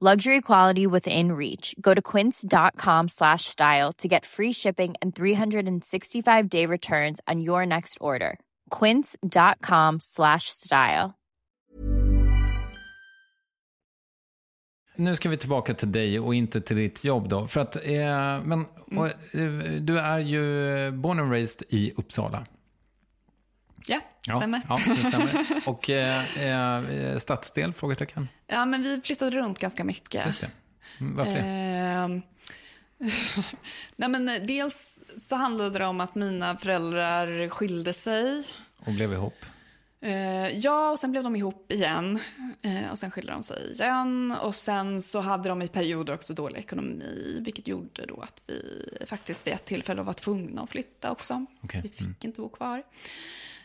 Luxury quality within reach. Go to quince.com slash style to get free shipping and 365-day returns on your next order. quince.com slash style. nu ska vi tillbaka till dig och inte till ditt jobb då. För att, eh, men, och, eh, du är ju born and raised i Uppsala. Ja, stämmer. Ja, ja det stämmer. Och eh, eh, stadsdel? Frågetecken. Ja, men vi flyttade runt ganska mycket. Just det. Mm, varför det? Eh, Nej, men eh, dels så handlade det om att mina föräldrar skilde sig. Och blev ihop? Uh, ja, och sen blev de ihop igen. Uh, och sen skilde de sig igen. Och sen så hade de i perioder också dålig ekonomi. Vilket gjorde då att vi faktiskt vid ett tillfälle var tvungna att flytta också. Okay. Vi fick mm. inte bo kvar.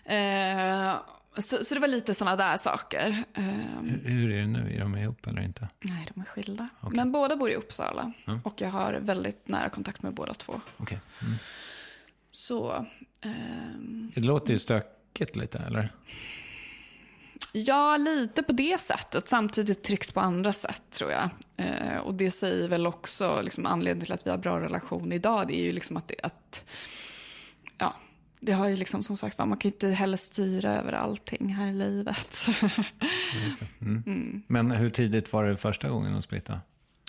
Uh, så, så, det var lite sådana där saker. Hur, hur, är det nu? Är de ihop eller inte? Nej, de är skilda. Okay. Men båda bor i Uppsala. Mm. Och jag har väldigt nära kontakt med båda två. Okay. Mm. Så... Ehm, det låter ju stökigt lite, eller? Ja, lite på det sättet. Samtidigt tryckt på andra sätt, tror jag. Eh, och det säger väl också liksom, anledningen till att vi har bra relation idag. Det är ju liksom att, det, att det har ju liksom som sagt man kan ju inte heller styra över allting här i livet. Mm. Mm. Men hur tidigt var det första gången att splitta?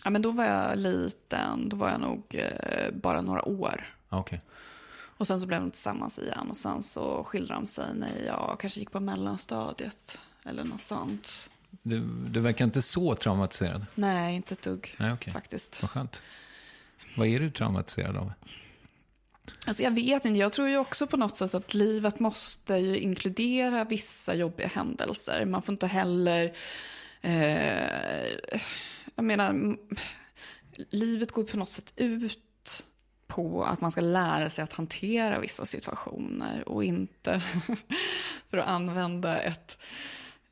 Ja, men då var jag liten. Då var jag nog eh, bara några år. Okay. Och sen så blev de tillsammans igen och sen så skilde de sig när jag kanske gick på mellanstadiet eller något sånt. Du, du verkar inte så traumatiserad. Nej, inte ett dugg Nej, okay. faktiskt. Vad skönt. Vad är du traumatiserad av? Alltså jag vet inte, jag tror ju också på något sätt att livet måste ju inkludera vissa jobbiga händelser. Man får inte heller, eh, jag menar, livet går på något sätt ut på att man ska lära sig att hantera vissa situationer och inte för att använda ett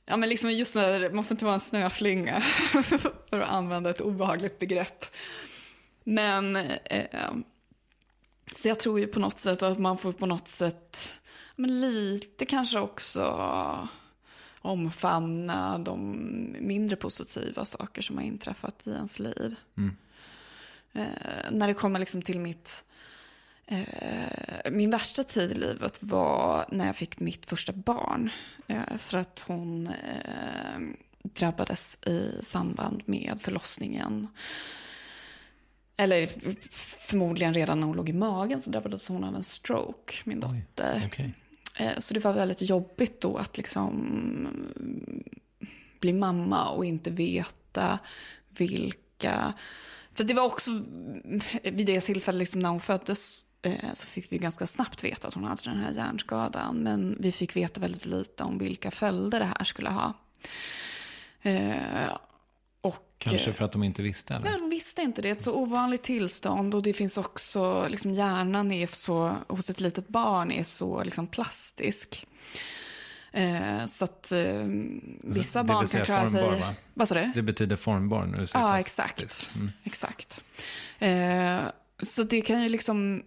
Ja, men liksom just när, man får inte vara en snöflinga för att använda ett obehagligt begrepp. Men eh, så jag tror ju på något sätt att man får på något sätt men lite kanske också omfamna de mindre positiva saker som har inträffat i ens liv. Mm. Eh, när det kommer liksom till mitt... Eh, min värsta tid i livet var när jag fick mitt första barn. Eh, för att hon drabbades i samband med förlossningen. Eller förmodligen redan när hon låg i magen så drabbades hon av en stroke, min dotter. Oj, okay. Eh, så det var väldigt jobbigt då att liksom bli mamma och inte veta vilka för det var också vid det tillfället liksom när hon föddes eh, så fick vi ganska snabbt veta att hon hade den här hjärnskadan. Men vi fick veta väldigt lite om vilka följder det här skulle ha. Kanske för att de inte visste? Eller? Nej, de visste inte. Det är ett så ovanligt tillstånd och det finns också, liksom, hjärnan är så, hos ett litet barn är så liksom, plastisk. Eh, så att eh, vissa det barn kan klara formbar, sig... Va? Vad sa du? Det betyder formbar när du säger Ja, plastisk. exakt. Mm. exakt. Eh, så det kan ju liksom...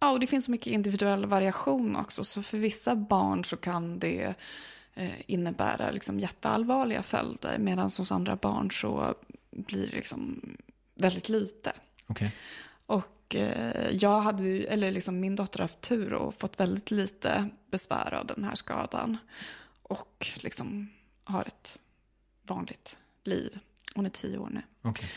Ja, och det finns så mycket individuell variation också. Så för vissa barn så kan det innebära liksom jätteallvarliga följder. Medan hos andra barn så blir det liksom väldigt lite. Okej. Och eh, jag hade ju, eller liksom min dotter har haft tur och fått väldigt lite besvär av den här skadan. Och liksom har ett vanligt liv. Hon är tio år nu. Okej.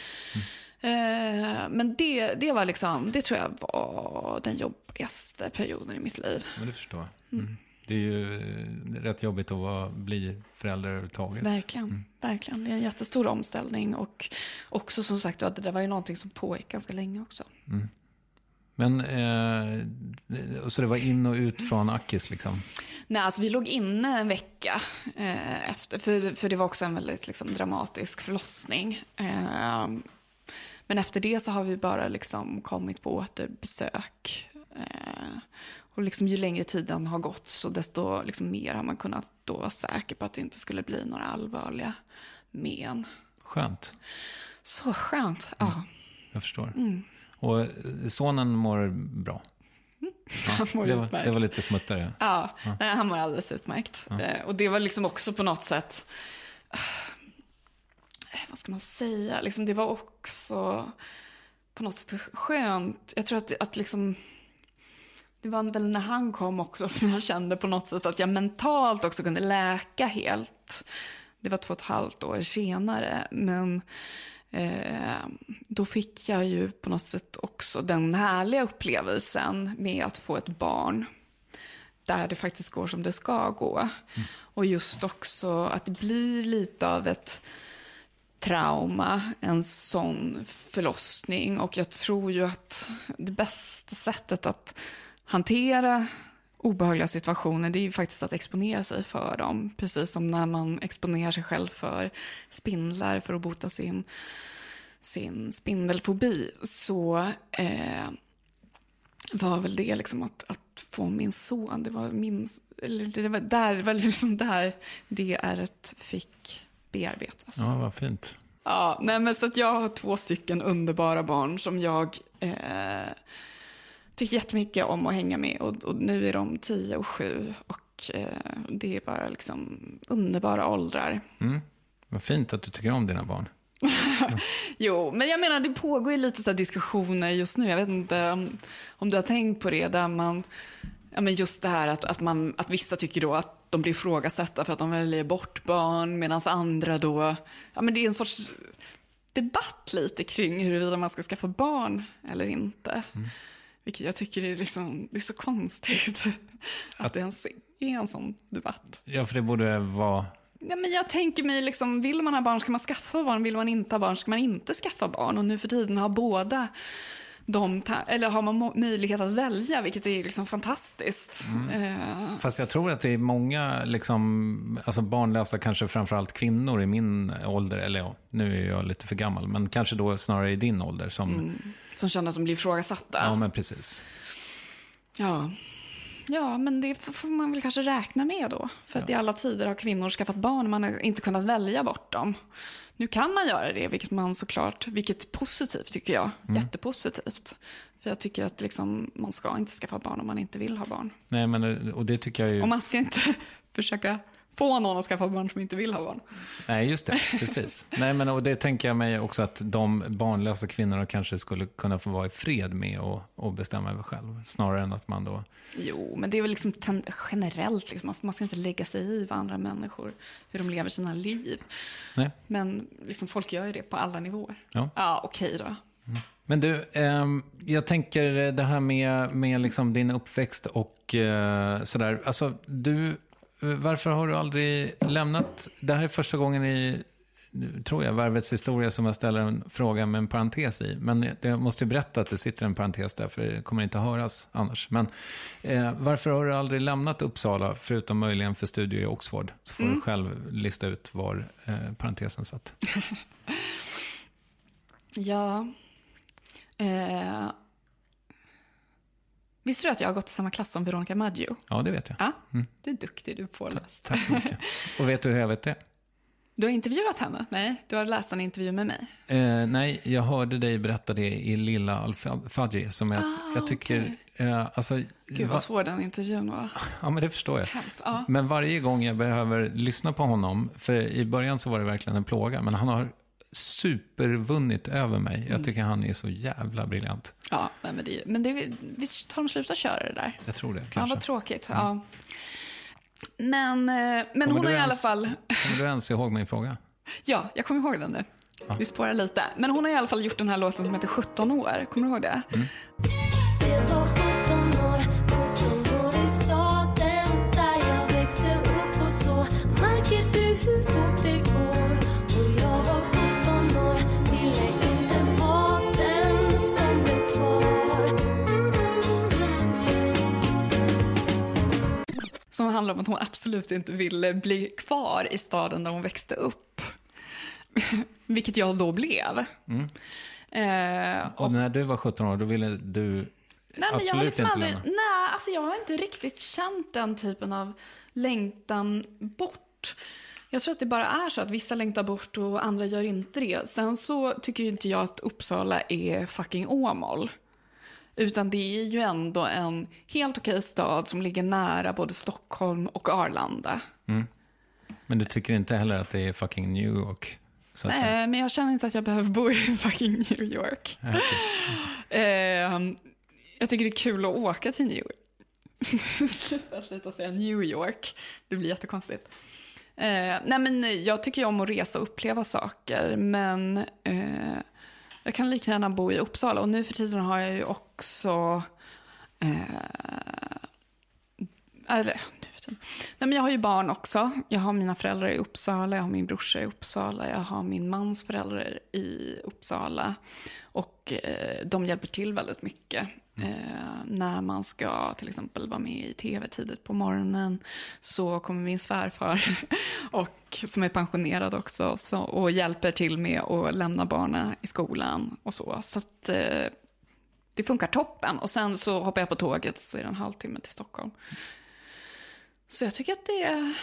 Eh, men det, det var liksom, det tror jag var den jobbigaste perioden i mitt liv. Men det förstår jag. Mm. Det är ju eh, rätt jobbigt att vara, bli förälder överhuvudtaget. Verkligen, verkligen. Det är en jättestor omställning. Och också som sagt, att det där var ju någonting som pågick ganska länge också. Men, eh, så det var in och ut från Akis liksom? Nej, alltså vi låg inne en vecka eh, efter, för, för det var också en väldigt liksom, dramatisk förlossning. Eh, men efter det så har vi bara liksom, kommit på återbesök. Eh, och liksom, ju längre tiden har gått så desto liksom, mer har man kunnat då vara säker på att det inte skulle bli några allvarliga men. Skönt, Så skönt. Ja, jag förstår. Mm. Och eh, sonen mår bra? han mår Det var, det var lite smuttare. Ja, Nej, han mår alldeles utmärkt. Eh, Och det var liksom också på något sätt, eh, vad ska man säga, liksom det var också på något sätt skönt. Jag tror att, att liksom, det var väl när han kom också som jag kände på något sätt att jag mentalt också kunde läka helt. Det var två och ett halvt år senare, men eh, då fick jag ju på något sätt också den härliga upplevelsen med att få ett barn där det faktiskt går som det ska gå. Och just också att det blir lite av ett trauma, en sån förlossning. Och jag tror ju att det bästa sättet att hantera obehagliga situationer, det är ju faktiskt att exponera sig för dem. Precis som när man exponerar sig själv för spindlar för att bota sin, sin spindelfobi. Så eh, var väl det liksom att, att få min son, det var min, eller det var där, det var liksom där det ärret fick bearbetas. Ja, vad fint. Ja, nej men så att jag har två stycken underbara barn som jag eh, tycker jättemycket om att hänga med. Och, och nu är de tio och sju och eh, det är bara liksom underbara åldrar. Mm. Vad fint att du tycker om dina barn. Jo, men jag menar det pågår ju lite så diskussioner just nu. Jag vet inte om, om du har tänkt på det, där man, ja men just det här att, att, man, att vissa tycker då att de blir ifrågasatta för att de väljer bort barn, medan andra då, ja men det är en sorts debatt lite kring huruvida man ska skaffa barn eller inte. Vilket jag tycker är, liksom, det är så konstigt att det ens är en sån debatt. Ja, för det borde vara... Ja, men jag tänker mig, liksom, vill man ha barn ska man skaffa barn, vill man inte ha barn ska man inte skaffa barn. Och nu för tiden har båda de, eller har man möjlighet att välja, vilket är liksom fantastiskt. Eh, Fast jag tror att det är många liksom, alltså barnlösa, kanske framförallt kvinnor i min ålder, eller ja, nu är jag lite för gammal, men kanske då snarare i din ålder som, som känner att de blir ifrågasatta. ja men precis. Ja. Ja, men det får man väl kanske räkna med då. För att i alla tider har kvinnor skaffat barn och man har inte kunnat välja bort dem. Nu kan man göra det, vilket man såklart, vilket är positivt tycker jag. Jättepositivt. För jag tycker att liksom, man ska inte skaffa barn om man inte vill ha barn. Nej, men och det tycker jag ju... Och man ska inte försöka få någon att skaffa barn som inte vill ha barn. Nej, just det. Precis. Nej, men och det tänker jag mig också att de barnlösa kvinnorna kanske skulle kunna få vara i fred med och, och bestämma över själv. Snarare än att man då... Jo, men det är väl liksom generellt, liksom, man ska inte lägga sig i vad andra människor, hur de lever sina liv. Nej. Men liksom, folk gör ju det på alla nivåer. Ja. Ja, okej då. Men du, ehm, jag tänker det här med, med liksom din uppväxt och eh, sådär. Alltså, du, varför har du aldrig lämnat? Det här är första gången i tror jag, Värvets historia som jag ställer en fråga med en parentes i. Men jag måste ju berätta att det sitter en parentes där, för det kommer inte höras annars. Men eh, varför har du aldrig lämnat Uppsala, förutom möjligen för studier i Oxford? Så får du själv lista ut var eh, parentesen satt. Ja. Eh. Visste du att jag har gått i samma klass som Veronica Maggio? Ja, det vet jag. Ja, du är duktig, du är påläst. Tack så mycket. Och vet du hur jag vet det? Du har intervjuat henne? Nej, du har läst en intervju med mig. Eh, nej, jag hörde dig berätta det i Lilla Al-Fadji, som jag, jag tycker... Eh, alltså, Ah, Gud va- vad svår den intervjun var. Ja, men det förstår jag. Hemskt, ja. Men varje gång jag behöver lyssna på honom, för i början så var det verkligen en plåga, men han har supervunnit över mig. Mm. Jag tycker han är så jävla briljant. Ja, men det, men det, visst har de slutat köra det där? Jag tror det, Ja, kanske. vad tråkigt. Ja. Men, eh, men hon har i alla fall... Kommer du ens ihåg min fråga? Ja, jag kommer ihåg den nu. Vi spårar lite. Men hon har i alla fall gjort den här låten som heter 17 år. Kommer du ihåg det? Det Som handlar om att hon absolut inte ville bli kvar i staden där hon växte upp. Vilket jag då blev. Eh, Mm. Och när du var 17 år, då ville du Nej, men jag har absolut liksom inte aldrig, lämna. nej, alltså jag har inte riktigt känt den typen av längtan bort. Jag tror att det bara är så att vissa längtar bort och andra gör inte det. Sen så tycker ju inte jag att Uppsala är fucking Åmål. Utan det är ju ändå en helt okej stad som ligger nära både Stockholm och Arlanda. Men du tycker inte heller att det är fucking New York? Att säga. Nej, men jag känner inte att jag behöver bo i fucking New York. Nej, okej. Eh, jag tycker det är kul att åka till New York. Sluta, sluta säga New York. Det blir jättekonstigt. Eh, nej men jag tycker om att resa och uppleva saker, men eh, jag kan lika gärna bo i Uppsala. Och nu för tiden har jag ju också... Eh, eller, nu för tiden. Nej, men jag har ju barn också. Jag har mina föräldrar i Uppsala, jag har min brorsa i Uppsala, jag har min mans föräldrar i Uppsala. Och eh, de hjälper till väldigt mycket. Eh, när man ska till exempel vara med i tv tidigt på morgonen så kommer min svärfar, och, som är pensionerad också, så, och hjälper till med att lämna barnen i skolan och så. Så att, eh, det funkar toppen. Och sen så hoppar jag på tåget så är det en halvtimme till Stockholm. Så jag tycker att det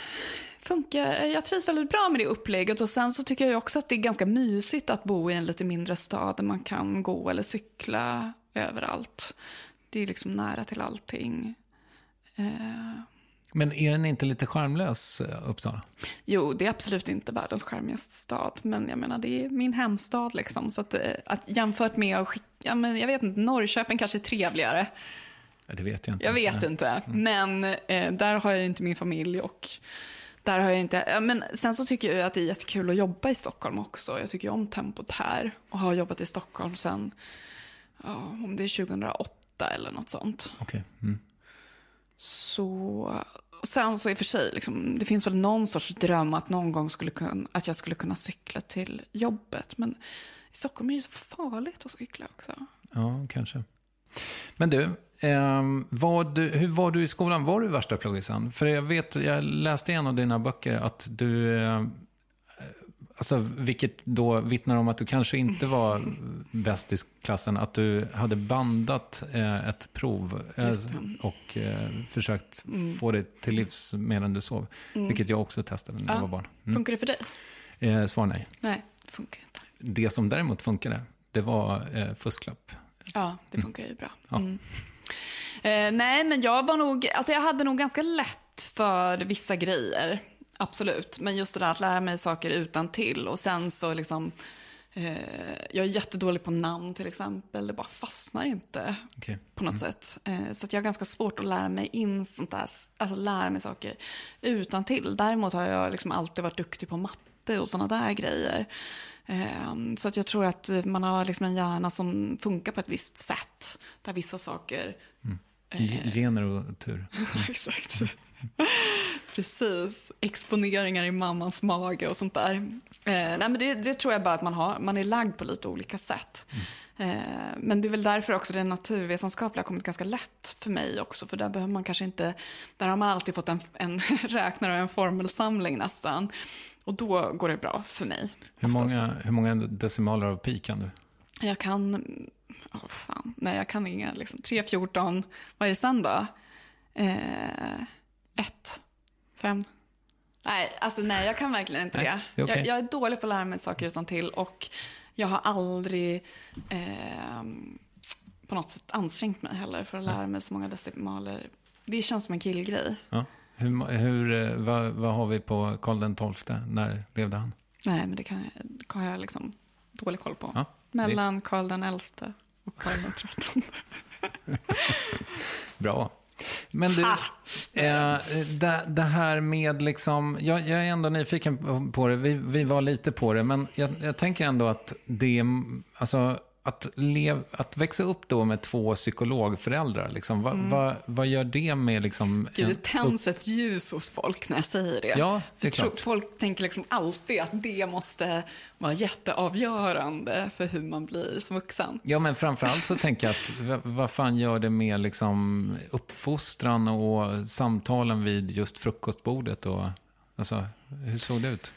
funkar. Jag trivs väldigt bra med det upplägget. Och sen så tycker jag också att det är ganska mysigt att bo i en lite mindre stad där man kan gå eller cykla överallt. Det är liksom nära till allting. Eh, Men är den inte lite charmlös, eh, Uppsala? jo, det är absolut inte världens charmigaste stad. Men jag menar, det är min hemstad liksom. Så att, eh, att jämfört med att skicka, ja, men jag vet inte, Norrköping kanske är trevligare. Det vet jag inte. Jag vet Nej. inte, men eh, där har jag ju inte min familj och där har jag inte, men sen så tycker jag att det är jättekul att jobba i Stockholm också. Jag tycker om tempot här och har jobbat i Stockholm sen, ja, om det är 2008 eller något sånt. Okej. Mm. Så, sen så i och för sig, liksom, det finns väl någon sorts dröm att någon gång skulle kunna, att jag skulle kunna cykla till jobbet. Men i Stockholm är det ju så farligt att cykla också. Ja, kanske. Men du, ehm, var du, hur var du i skolan? Var du värsta pluggisen? För jag vet, jag läste i en av dina böcker att du, eh, alltså, vilket då vittnar om att du kanske inte var bäst i klassen, att du hade bandat eh, ett prov eh, och eh, försökt få det till livs medan du sov. Vilket jag också testade när jag Ja. var barn. Mm. Funkar det för dig? Eh, svar nej. Nej, det funkar inte. Det som däremot funkade, det var eh, fusklapp. Ja, det funkar ju bra. Ja. Mm. Eh, nej, men jag var nog, alltså jag hade nog ganska lätt för vissa grejer. Absolut. Men just det där att lära mig saker utan till och sen så liksom, eh, jag är jättedålig på namn till exempel. Det bara fastnar inte Okej. på något sätt. Eh, så att jag har ganska svårt att lära mig in sånt där, alltså lära mig saker utan till. Däremot har jag liksom alltid varit duktig på matte och sådana där grejer. Eh, Så att jag tror att man har liksom en hjärna som funkar på ett visst sätt. Där vissa saker G- Gener och tur. Exakt. Precis. Exponeringar i mammans mage och sånt där. Eh, nej, men det, det tror jag bara att man har. Man är lagd på lite olika sätt. Eh, men det är väl därför också det naturvetenskapliga har kommit ganska lätt för mig också. För där behöver man kanske inte... Där har man alltid fått en, en räknare och en formelsamling nästan. Och då går det bra för mig. Hur oftast. många, hur många decimaler av pi kan du? Jag kan... Åh fan. Nej, jag kan inga. Liksom. 3, 14. Vad är det sen då? Eh, ett. Fem. Nej, alltså nej, jag kan verkligen inte Nej, det. det okej. jag, jag är dålig på att lära mig saker utan till och jag har aldrig eh, på något sätt ansträngt mig heller för att lära mig så många decimaler. Det känns som en killgrej. Ja. Hur, hur, eh, vad, vad har vi på Karl XII? När levde han? Nej, men det kan det har jag liksom dålig koll på. Ja, Mellan Karl XI och Karl XIII. Bra. Men du, eh, det, det här med liksom, jag, jag är ändå nyfiken på- på det, vi, vi var lite på det, men jag, jag tänker ändå att det, alltså att, lev, att växa upp då med två psykologföräldrar, liksom, vad, vad, vad gör det med liksom... Mm. Gud, det tänds ett ljus hos folk när jag säger det. Ja, det är För klart. Folk tänker liksom alltid att det måste vara jätteavgörande för hur man blir som vuxen. Ja, men framförallt så tänker jag att vad, vad fan gör det med liksom uppfostran och samtalen vid just frukostbordet? Och, alltså, hur såg det ut?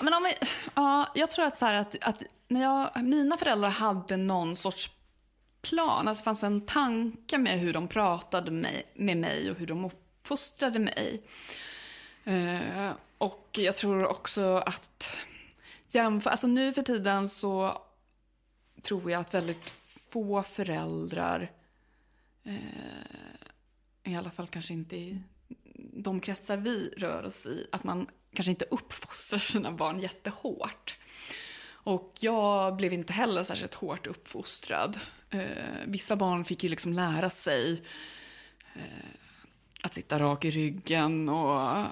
Men om vi, ja, jag tror att, så här att, att när jag, mina föräldrar hade någon sorts plan, att det fanns en tanke med hur de pratade med, med mig och hur de uppfostrade mig. Eh, och jag tror också att jämför, alltså nu för tiden så tror jag att väldigt få föräldrar, eh, i alla fall kanske inte i de kretsar vi rör oss i, att man kanske inte uppfostrar sina barn jättehårt. Och jag blev inte heller särskilt hårt uppfostrad. Eh, vissa barn fick ju liksom lära sig eh, att sitta rak i ryggen och eh,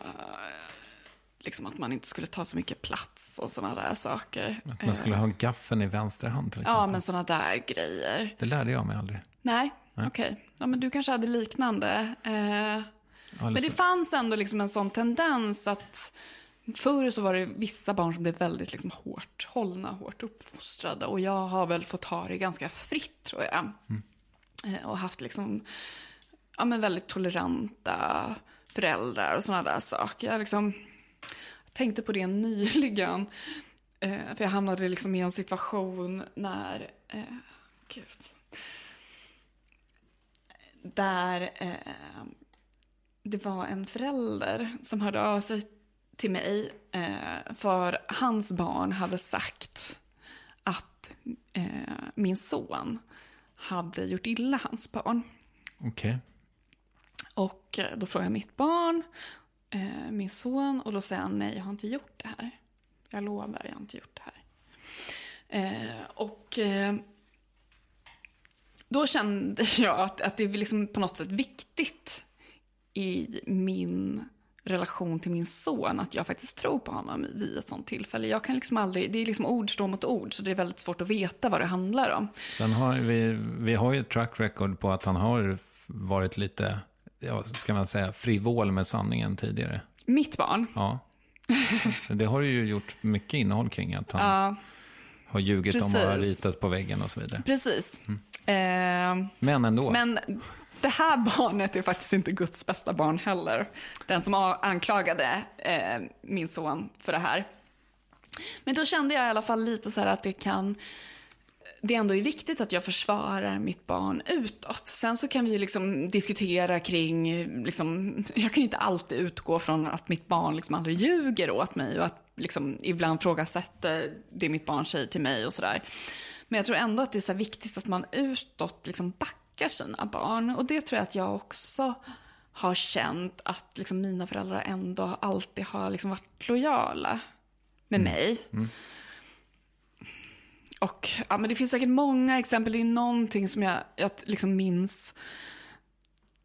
liksom att man inte skulle ta så mycket plats och sådana där saker. Att man skulle ha gaffeln i vänster hand till exempel. Ja, men sådana där grejer. Det lärde jag mig aldrig. Nej, okej. Ja, men du kanske hade liknande. Eh, men det fanns ändå liksom en sån tendens att förr så var det vissa barn som blev väldigt liksom hårt hållna, hårt uppfostrade. Och jag har väl fått ha det ganska fritt tror jag. Eh, Och haft liksom, ja men väldigt toleranta föräldrar och sådana där saker. Jag liksom tänkte på det nyligen. Eh, för jag hamnade liksom i en situation när, eh, gud. Där eh, det var en förälder som hörde av sig till mig eh, för hans barn hade sagt att eh, min son hade gjort illa hans barn. Okej. Och eh, då frågade jag mitt barn, eh, min son, och då säger han nej, jag har inte gjort det här. Jag lovar, jag har inte gjort det här. Eh, och eh, då kände jag att, att det är liksom på något sätt viktigt i min relation till min son att jag faktiskt tror på honom vid ett sånt tillfälle. Jag kan liksom aldrig, det är liksom ord står mot ord så det är väldigt svårt att veta vad det handlar om. Sen har vi, vi har ju ett track record på att han har varit lite, ja, ska man säga, frivol med sanningen tidigare. Mitt barn, Ja. Det har du ju gjort mycket innehåll kring, att han ja har ljugit om att ha precis. ritat på väggen och så vidare. precis. Eh, Men ändå. Men det här barnet är faktiskt inte Guds bästa barn heller. Den som anklagade eh, min son för det här. Men då kände jag i alla fall lite så här att det kan... Det ändå är viktigt att jag försvarar mitt barn utåt. Sen så kan vi liksom diskutera kring... Liksom, jag kan inte alltid utgå från att mitt barn liksom aldrig ljuger åt mig och att liksom ibland frågasätter det mitt barn säger till mig och sådär. Men jag tror ändå att det är så viktigt att man utåt liksom backar sina barn. Och det tror jag att jag också har känt att liksom mina föräldrar ändå alltid har liksom varit lojala med mig. Och ja, men det finns säkert många exempel. Det är någonting som jag, jag liksom minns.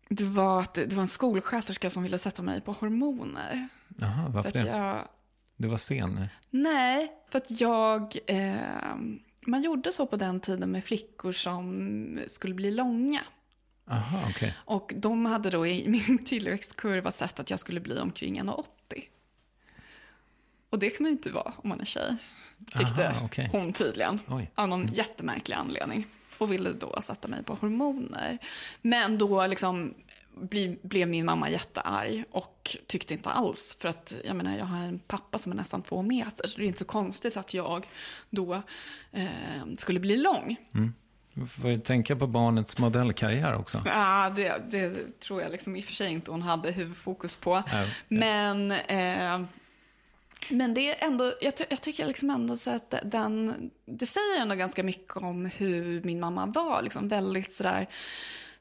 Det var, att det, var en skolsköterska som ville sätta mig på hormoner. Jaha, För varför att det? jag, Du var sen. nej, för att jag... Eh, man gjorde så på den tiden med flickor som skulle bli långa. Aha, okej. Och de hade då i min tillväxtkurva sett att jag skulle bli omkring 1,80. Och det kan man ju inte vara om man är tjej. Tyckte Aha, okej. hon tydligen. Oj. Av någon jättemärklig anledning. Och ville då sätta mig på hormoner. Men då liksom bli, blev min mamma jättearg och tyckte inte alls. För att jag menar, jag har en pappa som är nästan två meter. Så det är inte så konstigt att jag då eh, skulle bli lång. Du får ju tänka på barnets modellkarriär också. Ja, det, det tror jag liksom i och för sig inte hon hade huvudfokus på. Ja. Men, eh, men det är ändå, jag, jag tycker liksom ändå så att den, det säger ändå ganska mycket om hur min mamma var. Liksom väldigt sådär,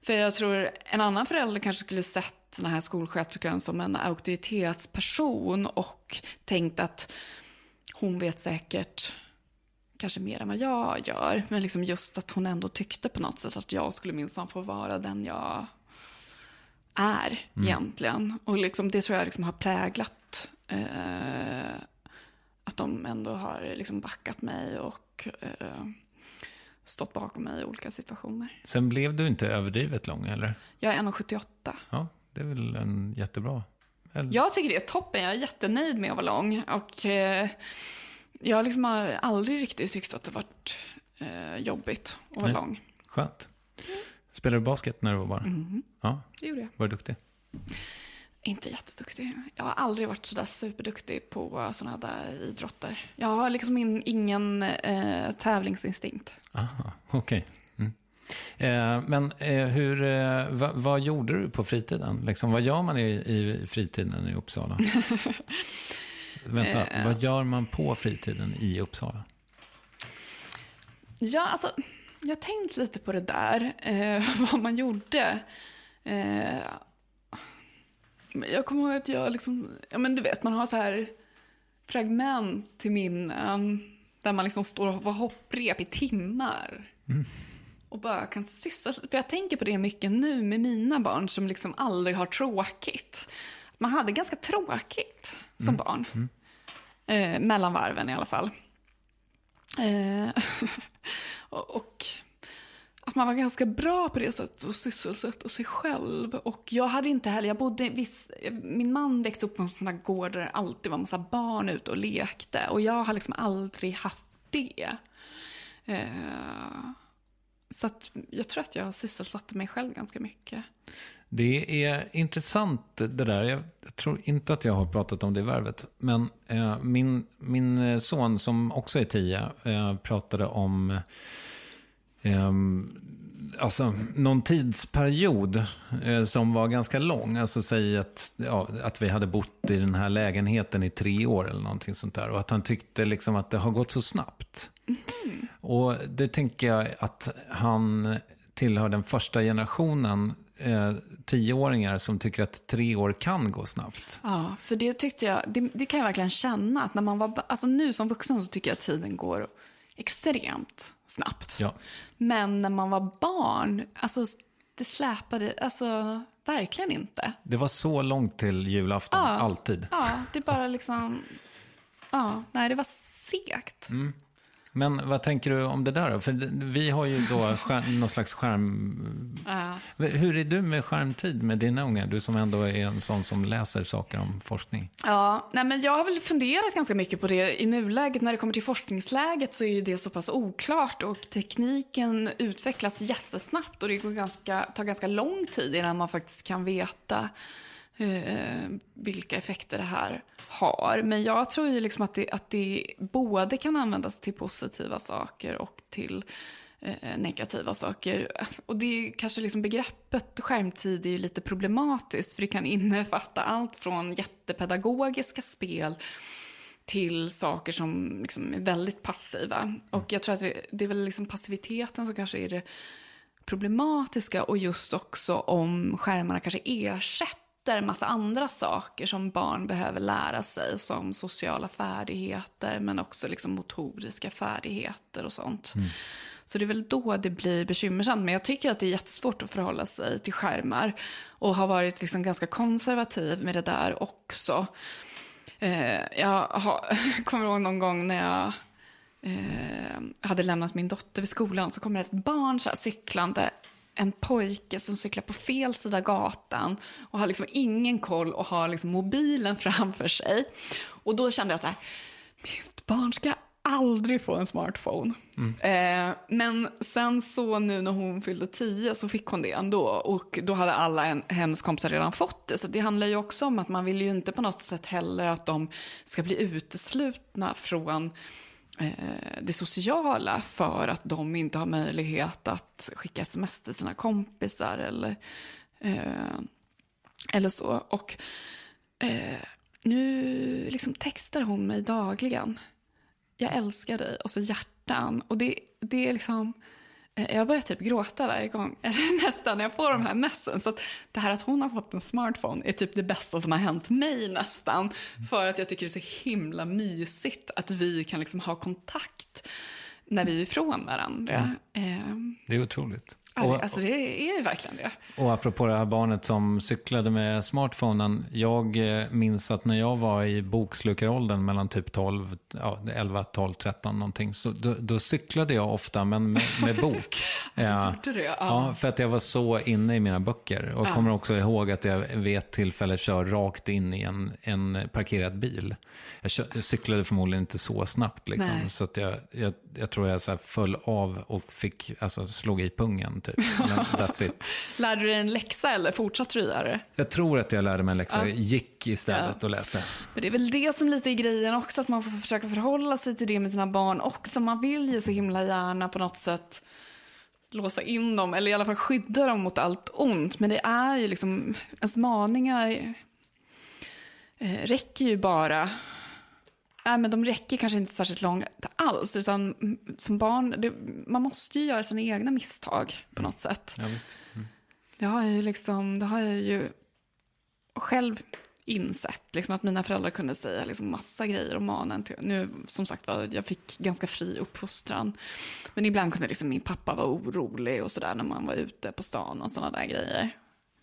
för jag tror en annan förälder kanske skulle sett den här skolsköterskan som en auktoritetsperson och tänkt att hon vet säkert kanske mer än vad jag gör. Men liksom just att hon ändå tyckte på något sätt att jag skulle minsann få vara den jag är egentligen. Och liksom, det tror jag liksom har präglat eh, att de ändå har liksom backat mig och eh, stått bakom mig i olika situationer. Sen blev du inte överdrivet lång, eller? Jag är 1,78. Ja, det är väl en jättebra... Eller? Jag tycker det är toppen. Jag är jättenöjd med att vara lång. Och eh, jag liksom har aldrig riktigt tyckt att det varit eh, jobbigt att vara Nej. lång. Skönt. Spelade du basket när du var barn? Ja, Det gjorde jag. var du duktig? Inte jätteduktig. Jag har aldrig varit sådär superduktig på sådana där idrotter. Jag har liksom in, ingen eh, tävlingsinstinkt. Aha, okej. Mm. Eh, men eh, hur, eh, va, vad gjorde du på fritiden? Liksom, vad gör man i, i fritiden i Uppsala? Vänta, vad gör man på fritiden i Uppsala? Ja, alltså, jag har tänkt lite på det där, vad man gjorde. Jag kommer ihåg att jag liksom, ja men du vet, man har så här fragment till minnen där man liksom står på hopprep i timmar. Och bara kan syssla, för jag tänker på det mycket nu med mina barn som liksom aldrig har tråkigt. Man hade ganska tråkigt som barn. Eh, mellan varven i alla fall. Eh, och, och att man var ganska bra på det sättet att sysselsätta sig själv. Och jag hade inte heller, jag bodde viss, min man växte upp på en sån där gård där det alltid var en massa barn ute och lekte. Och jag har liksom aldrig haft det. Eh, så att jag tror att jag sysselsatte mig själv ganska mycket. Det är intressant det där. Jag tror inte att jag har pratat om det i värvet. Men eh, min, min son som också är tio eh, pratade om eh, alltså, någon tidsperiod eh, som var ganska lång. Alltså säg att, ja, att vi hade bott i den här lägenheten i tre år eller någonting sånt där. Och att han tyckte liksom att det har gått så snabbt. Och det tänker jag att han tillhör den första generationen eh, tioåringar som tycker att tre år kan gå snabbt. Ja, för det tyckte jag, det, det kan jag verkligen känna. Att när man var, alltså nu som vuxen så tycker jag att tiden går extremt snabbt. Ja. Men när man var barn, alltså det släpade, alltså verkligen inte. Det var så långt till julafton, Ja. alltid. Ja, det bara liksom, ja, nej det var segt. Men vad tänker du om det där då? För vi har ju då skärm, någon slags skärm... Ja. Hur är du med skärmtid med dina unga? Du som ändå är en sån som läser saker om forskning. Ja, nej men jag har väl funderat ganska mycket på det. I nuläget när det kommer till forskningsläget så är ju det så pass oklart och tekniken utvecklas jättesnabbt och det går ganska, tar ganska lång tid innan man faktiskt kan veta eh, vilka effekter det här har. Men jag tror ju liksom att det, att det både kan användas till positiva saker och till eh, negativa saker. Och det är kanske liksom begreppet skärmtid är ju lite problematiskt för det kan innefatta allt från jättepedagogiska spel till saker som liksom är väldigt passiva. Och jag tror att det, det är väl liksom passiviteten som kanske är det problematiska och just också om skärmarna kanske ersätter en massa andra saker som barn behöver lära sig som sociala färdigheter men också liksom motoriska färdigheter och sånt. Så det är väl då det blir bekymmersamt. Men jag tycker att det är jättesvårt att förhålla sig till skärmar och har varit liksom ganska konservativ med det där också. Eh, jag har, kommer ihåg någon gång när jag eh, hade lämnat min dotter vid skolan så kommer ett barn så här cyklande en pojke som cyklar på fel sida gatan och har liksom ingen koll och har liksom mobilen framför sig. Och då kände jag så här, mitt barn ska aldrig få en smartphone. Eh, men sen så nu när hon fyllde tio så fick hon det ändå. Och då hade alla en, hennes kompisar redan fått det. Så det handlar ju också om att man vill ju inte på något sätt heller att de ska bli uteslutna från Eh, det sociala för att de inte har möjlighet att skicka sms till sina kompisar eller, eh, eller så. Och eh, nu liksom textar hon mig dagligen. Jag älskar dig och så hjärtan. Och det, det är liksom eh, Jag börjar typ gråta varje gång, eller nästan, när jag får de här messen. Så att det här att hon har fått en smartphone är typ det bästa som har hänt mig nästan. För att jag tycker det är så himla mysigt att vi kan liksom ha kontakt när vi är ifrån varandra. Eh, Det är otroligt. Och, alltså det är verkligen det. Och apropå det här barnet som cyklade med smartphonen. Jag eh, minns att när jag var i bokslukaråldern mellan typ 12, ja, 11, 12, 13 någonting. Så då, då cyklade jag ofta, men med, med bok. ja. Ja. Ja, för att jag var så inne i mina böcker. Och kommer också ihåg att jag vid ett tillfälle kör rakt in i en, en parkerad bil. Jag, kör, jag cyklade förmodligen inte så snabbt liksom. Nej. Så att jag, jag, jag tror jag så föll av och fick, alltså slog i pungen typ. Men that's it. Lärde du dig en läxa eller fortsatte du göra det? Jag tror att jag lärde mig en läxa. Jag gick istället och läste. Men det är väl det som lite är grejen också, att man får försöka förhålla sig till det med sina barn också. Man vill ju så himla gärna på något sätt låsa in dem, eller i alla fall skydda dem mot allt ont. Men det är ju liksom, ens maningar eh, räcker ju bara, nej men de räcker kanske inte särskilt långt alls, utan mm, som barn, det, man måste ju göra sina egna misstag på något sätt. Ja, visst. Det har jag ju liksom, det har jag ju själv insett. Liksom att mina föräldrar kunde säga liksom massa grejer om manen. Till, nu, som sagt var, jag fick ganska fri uppfostran. Men ibland kunde liksom min pappa vara orolig och sådär när man var ute på stan och sådana där grejer.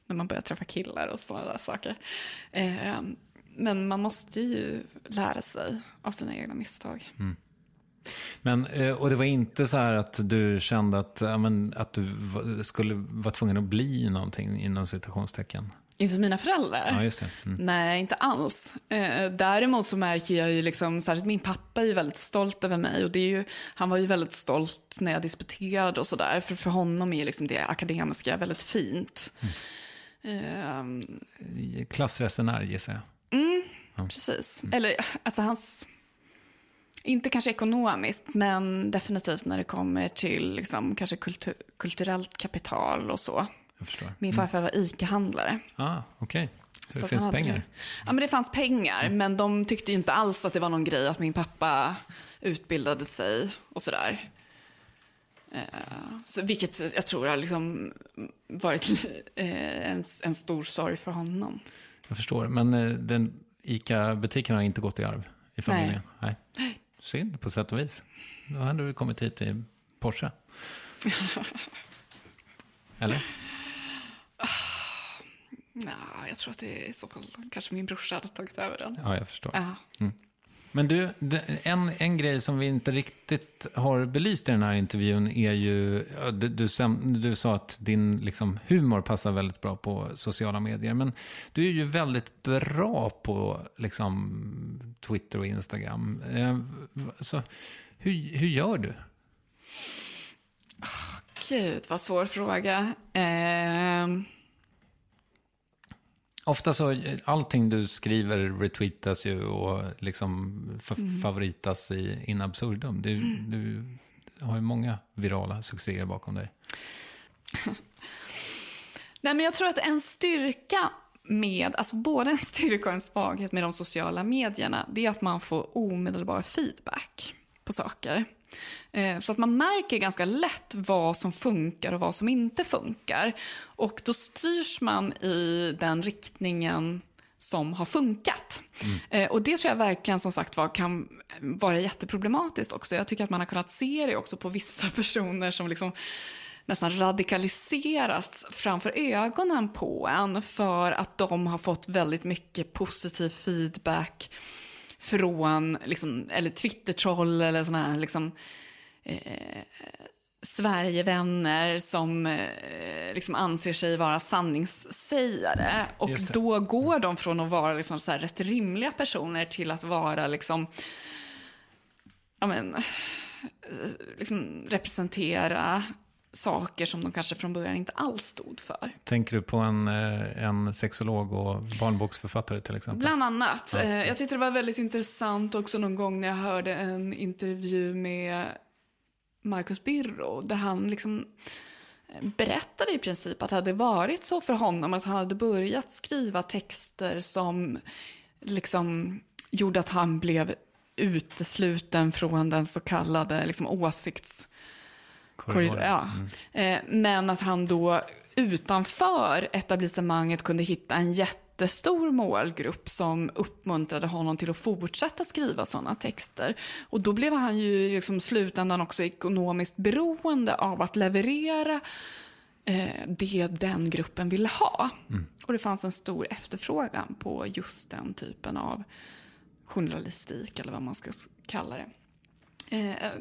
När man började träffa killar och sådana där saker. Eh, men man måste ju lära sig av sina egna misstag. Men, eh, och det var inte så här att du kände att, men, att du skulle vara tvungen att bli någonting inom citationstecken? Inför mina föräldrar? Ja, just det. Mm. Nej, inte alls. Eh, däremot så märker jag ju, liksom, särskilt min pappa är ju väldigt stolt över mig. Och det är ju, han var ju väldigt stolt när jag disputerade och sådär. För för honom är liksom det akademiska väldigt fint. Eh, Klassresenär gissar jag. Precis. Eller, alltså hans... Inte kanske ekonomiskt, men definitivt när det kommer till liksom, kanske kultur, kulturellt kapital och så. Min farfar var ICA-handlare. Ah, okej. Så det finns pengar? det. Ja, men det fanns pengar, men de tyckte ju inte alls att det var någon grej att min pappa utbildade sig och sådär. Eh, Så, vilket jag tror har liksom varit eh, en, en stor sorg för honom. Jag förstår. Men eh, den ICA-butiken har inte gått i arv i familjen? Nej. Synd på sätt och vis. Då hade du kommit hit i Porsche. Eller? Ja, jag tror att det är i så fall kanske min brorsa hade tagit över den. Ja, jag förstår. Ja. Men du, en, en grej som vi inte riktigt har belyst i den här intervjun är ju, du, du, du sa att din liksom, humor passar väldigt bra på sociala medier, men du är ju väldigt bra på liksom, Twitter och Instagram. Eh, så, hur, hur gör du? Ah, gud, vad svår fråga. Eh, Ofta så, allting du skriver retweetas ju och liksom fa- favoritas i in absurdum. Du, du har ju många virala succéer bakom dig. Nej, men jag tror att en styrka med, alltså både en styrka och en svaghet med de sociala medierna, det är att man får omedelbar feedback på saker. Eh, Så att man märker ganska lätt vad som funkar och vad som inte funkar. Och då styrs man i den riktningen som har funkat. Eh, Och det tror jag verkligen som sagt var kan vara jätteproblematiskt också. Jag tycker att man har kunnat se det också på vissa personer som liksom nästan radikaliserats framför ögonen på en för att de har fått väldigt mycket positiv feedback från, liksom, eller Twitter-troll eller sådana här liksom, eh, Sverigevänner som eh, liksom anser sig vara sanningssägare. Och då går de från att vara liksom så här rätt rimliga personer till att vara liksom, ja men, eh, liksom representera saker som de kanske från början inte alls stod för. Tänker du på en, eh, en sexolog och barnboksförfattare till exempel? Bland annat. Eh, Jag tyckte det var väldigt intressant också någon gång när jag hörde en intervju med Marcus Birro, där han liksom eh, berättade i princip att det hade varit så för honom, att han hade börjat skriva texter som liksom gjorde att han blev utesluten från den så kallade liksom, åsikts korridor. Ja. Eh, Men att han då utanför etablissemanget kunde hitta en jättestor målgrupp som uppmuntrade honom till att fortsätta skriva sådana texter. Och då blev han ju liksom slutändan också ekonomiskt beroende av att leverera eh, det den gruppen ville ha. Och det fanns en stor efterfrågan på just den typen av journalistik, eller vad man ska kalla det. Eh, eh,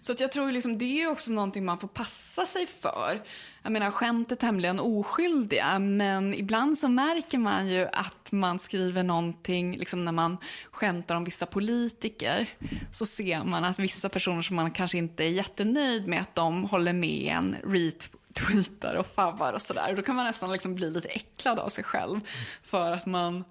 så att jag tror liksom det är också någonting man får passa sig för. Jag menar, skämt är tämligen oskyldiga, men ibland så märker man ju att man skriver någonting, liksom när man skämtar om vissa politiker, så ser man att vissa personer som man kanske inte är jättenöjd med, att de håller med en, retweetar och favvar. och sådär. Då kan man nästan liksom bli lite äcklad av sig själv, för att man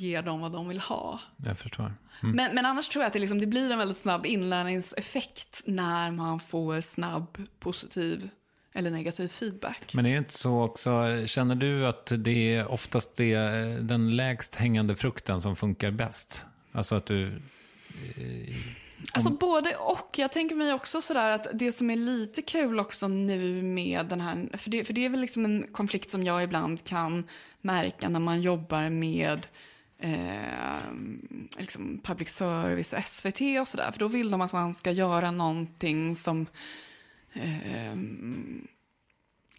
ger dem vad de vill ha. Jag förstår. Men, men annars tror jag att det, liksom, det blir en väldigt snabb inlärningseffekt när man får snabb positiv eller negativ feedback. Men är det inte så också, känner du att det är oftast det, den lägst hängande frukten som funkar bäst? Alltså att du... Alltså både och. Jag tänker mig också sådär att det som är lite kul också nu med den här, för det, för det är väl liksom en konflikt som jag ibland kan märka när man jobbar med eh, liksom public service och SVT och sådär. För då vill de att man ska göra någonting som, eh,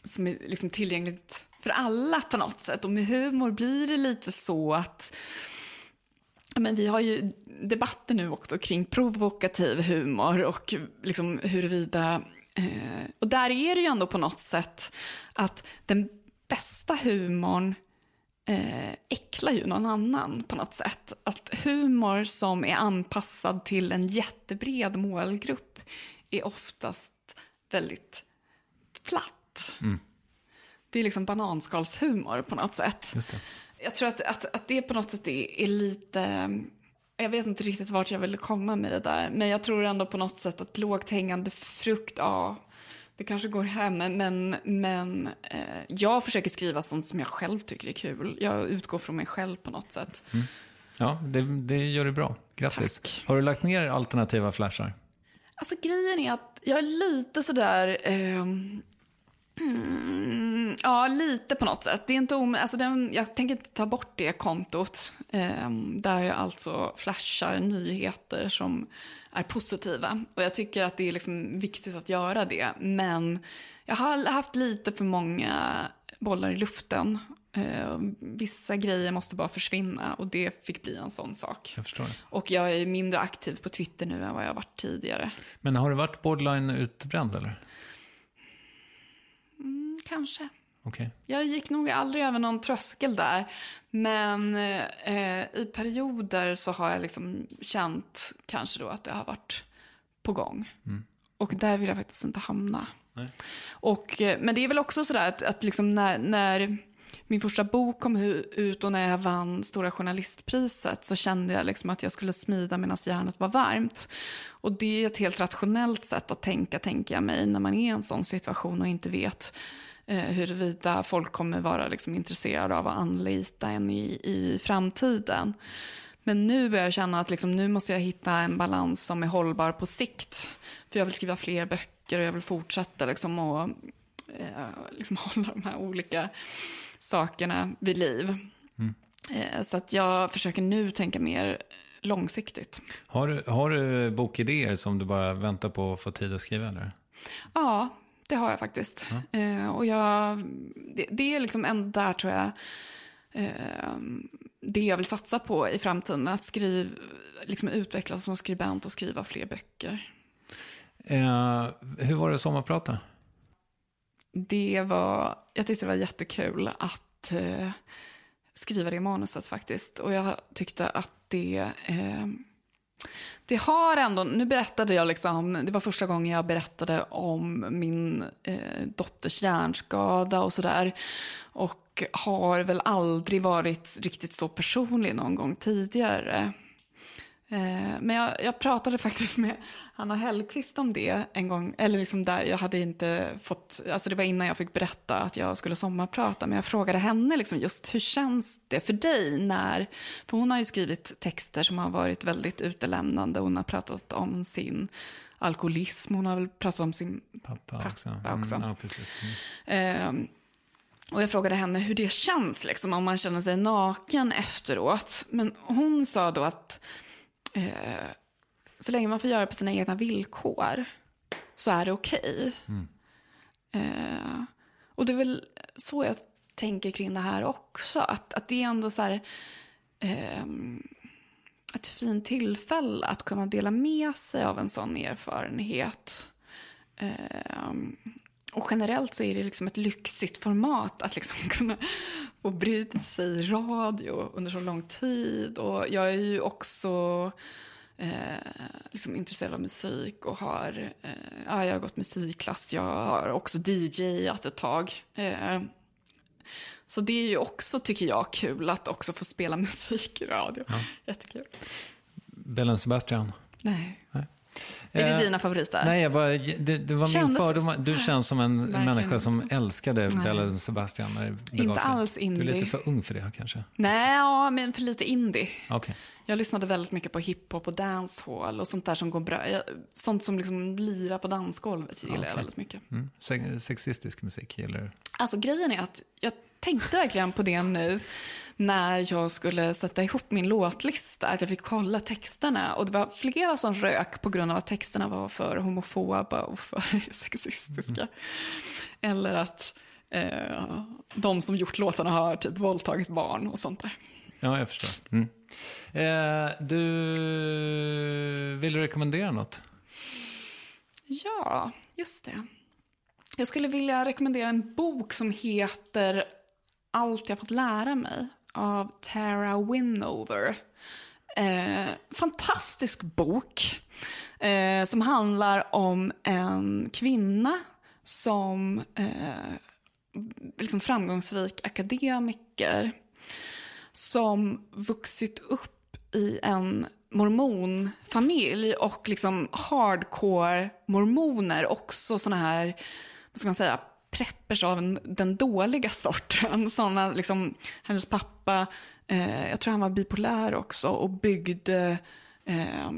som är liksom tillgängligt för alla på något sätt. Och med humor blir det lite så att Men vi har ju debatter nu också kring provokativ humor och liksom huruvida... Eh, och där är det ju ändå på något sätt att den bästa humorn eh, äcklar ju någon annan på något sätt. Att humor som är anpassad till en jättebred målgrupp är oftast väldigt platt. Det är liksom bananskalshumor på något sätt. Just det. Jag tror att, att, att det på något sätt är, är lite... Jag vet inte riktigt vart jag ville komma med det där. Men jag tror ändå på något sätt att lågt hängande frukt, ja, det kanske går hem. Men, men eh, jag försöker skriva sånt som jag själv tycker är kul. Jag utgår från mig själv på något sätt. Ja, det, det gör du bra. Grattis. Tack. Har du lagt ner alternativa flashar? Alltså grejen är att jag är lite sådär... ehm, Mm, ja, lite på något sätt. Det är inte om, alltså den, jag tänker inte ta bort det kontot. ehm, där jag alltså flashar nyheter som är positiva. Och jag tycker att det är liksom viktigt att göra det. Men jag har haft lite för många bollar i luften. Eh, vissa grejer måste bara försvinna och det fick bli en sån sak. Jag förstår. Och jag är mindre aktiv på Twitter nu än vad jag varit tidigare. Men har du varit borderline utbränd eller? Kanske. Okej. Jag gick nog aldrig över någon tröskel där. Men eh, i perioder så har jag liksom känt kanske då att det har varit på gång. Och där vill jag faktiskt inte hamna. Nej. Och, eh, men det är väl också sådär att, att liksom när, när min första bok kom ut och när jag vann Stora Journalistpriset så kände jag liksom att jag skulle smida medan järnet var varmt. Och det är ett helt rationellt sätt att tänka, tänker jag mig, när man är i en sån situation och inte vet eh, huruvida folk kommer vara liksom intresserade av att anlita en i, i framtiden. Men nu börjar jag känna att liksom, nu måste jag hitta en balans som är hållbar på sikt. För jag vill skriva fler böcker och jag vill fortsätta liksom, och, eh, liksom hålla de här olika sakerna vid liv. Eh, så att jag försöker nu tänka mer långsiktigt. Har, du, har du bokidéer som du bara väntar på att få tid att skriva? Eller? Ja, det har jag faktiskt. Eh, och jag, det, det är liksom en där tror jag, eh, det jag vill satsa på i framtiden. Att skriv, liksom utvecklas som skribent och skriva fler böcker. Eh, hur var det sommarprata? Det var, jag tyckte det var jättekul att eh, skriva det manuset faktiskt. Och jag tyckte att det, eh, det har ändå, nu berättade jag liksom, det var första gången jag berättade om min eh, dotters hjärnskada och sådär. Och har väl aldrig varit riktigt så personlig någon gång tidigare. Eh, Men jag, jag pratade faktiskt med Hanna Hellqvist om det en gång, eller liksom där jag hade inte fått, alltså det var innan jag fick berätta att jag skulle sommarprata, men jag frågade henne liksom just hur känns det för dig när, för hon har ju skrivit texter som har varit väldigt utelämnande, hon har pratat om sin alkoholism, hon har väl pratat om sin Pappa, Pappa också. också. Mm, ja. Mm. Eh, och jag frågade henne hur det känns, liksom, om man känner sig naken efteråt. Men hon sa då att eh, så länge man får göra det på sina egna villkor så är det okej. Eh, och det är väl så jag tänker kring det här också. Att, att det är ändå så här, eh, ett fint tillfälle att kunna dela med sig av en sån erfarenhet. Eh, och generellt så är det liksom ett lyxigt format att liksom kunna få bryta sig i radio under så lång tid. Och jag är ju också eh, liksom intresserad av musik och har, eh, ja, jag har gått musikklass. Jag har också DJat ett tag. Eh, så det är ju också, tycker jag, kul att också få spela musik i radio. Jättekul. Bellen Sebastian. Nej. Nej. Är det Eh, dina favoriter? Nej, jag bara, det, det var min Kändes- fördom. Du känns som en Verkligen människa som älskade Nej. Bellen Sebastian när det begav Inte sig. alls Du är indie. lite för ung för det kanske. Nej, ja, men för lite indie. Okej. Jag lyssnade väldigt mycket på hiphop och dancehall och sånt där som går bra. Jag, sånt som liksom lirar på dansgolvet gillar jag Okej. väldigt mycket. Mm. Se- Sexistisk musik gillar du? Alltså grejen är att jag tänkte verkligen på det nu när jag skulle sätta ihop min låtlista, att jag fick kolla texterna och det var flera som rök på grund av att texterna var för homofoba och för sexistiska. Eller att eh, de som gjort låtarna har typ våldtagit barn och sånt där. Ja, jag förstår. Mm. Eh, du, vill du rekommendera något? Ja, just det. Jag skulle vilja rekommendera en bok som heter Allt jag fått lära mig av Tara Winover. Eh, fantastisk bok eh, som handlar om en kvinna som eh, liksom framgångsrik akademiker som vuxit upp i en mormonfamilj och liksom hardcore mormoner, också såna här, vad ska man säga, preppers av en, den dåliga sorten. Såna, liksom, hennes pappa, eh, jag tror han var bipolär också och byggde, eh,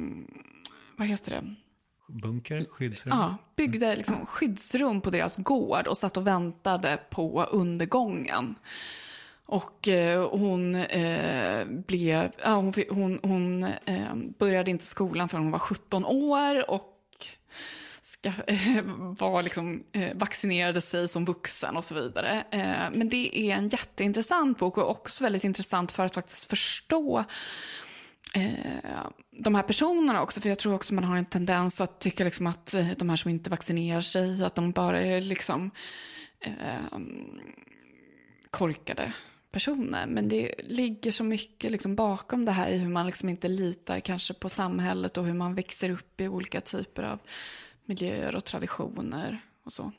vad heter det? Bunker? Skyddsrum? Ja, byggde liksom skyddsrum på deras gård och satt och väntade på undergången. Och eh, hon eh, blev, ja, hon, hon, hon eh, började inte skolan förrän hon var 17 år och Eh, var liksom, eh, vaccinerade sig som vuxen och så vidare. Eh, men det är en jätteintressant bok och också väldigt intressant för att faktiskt förstå eh, de här personerna också. För jag tror också man har en tendens att tycka liksom att eh, de här som inte vaccinerar sig, att de bara är liksom eh, korkade personer. Men det ligger så mycket liksom bakom det här i hur man liksom inte litar kanske på samhället och hur man växer upp i olika typer av miljöer och traditioner och så.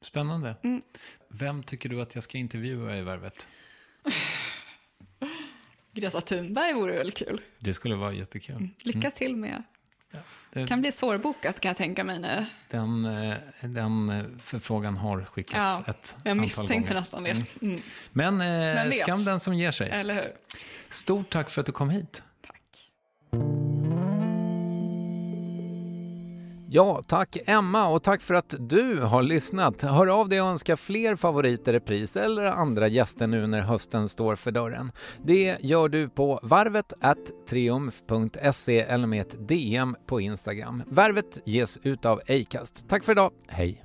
Spännande. Mm. Vem tycker du att jag ska intervjua i Värvet? Greta Thunberg vore väl kul. Det skulle vara jättekul. Lycka till med. Det- kan bli svårbokat kan jag tänka mig nu. Den, eh, den eh, förfrågan har skickats Ja, ett jag antal misstänkte gånger. nästan det. Mm. Men eh, vet? skam den som ger sig. Stort tack för att du kom hit. Tack. Ja, tack Emma och tack för att du har lyssnat. Hör av dig och önska fler favoriter i repris eller andra gäster nu när hösten står för dörren. Det gör du på varvet triumf.se eller med ett DM på Instagram. Värvet ges ut av Acast. Tack för idag, hej!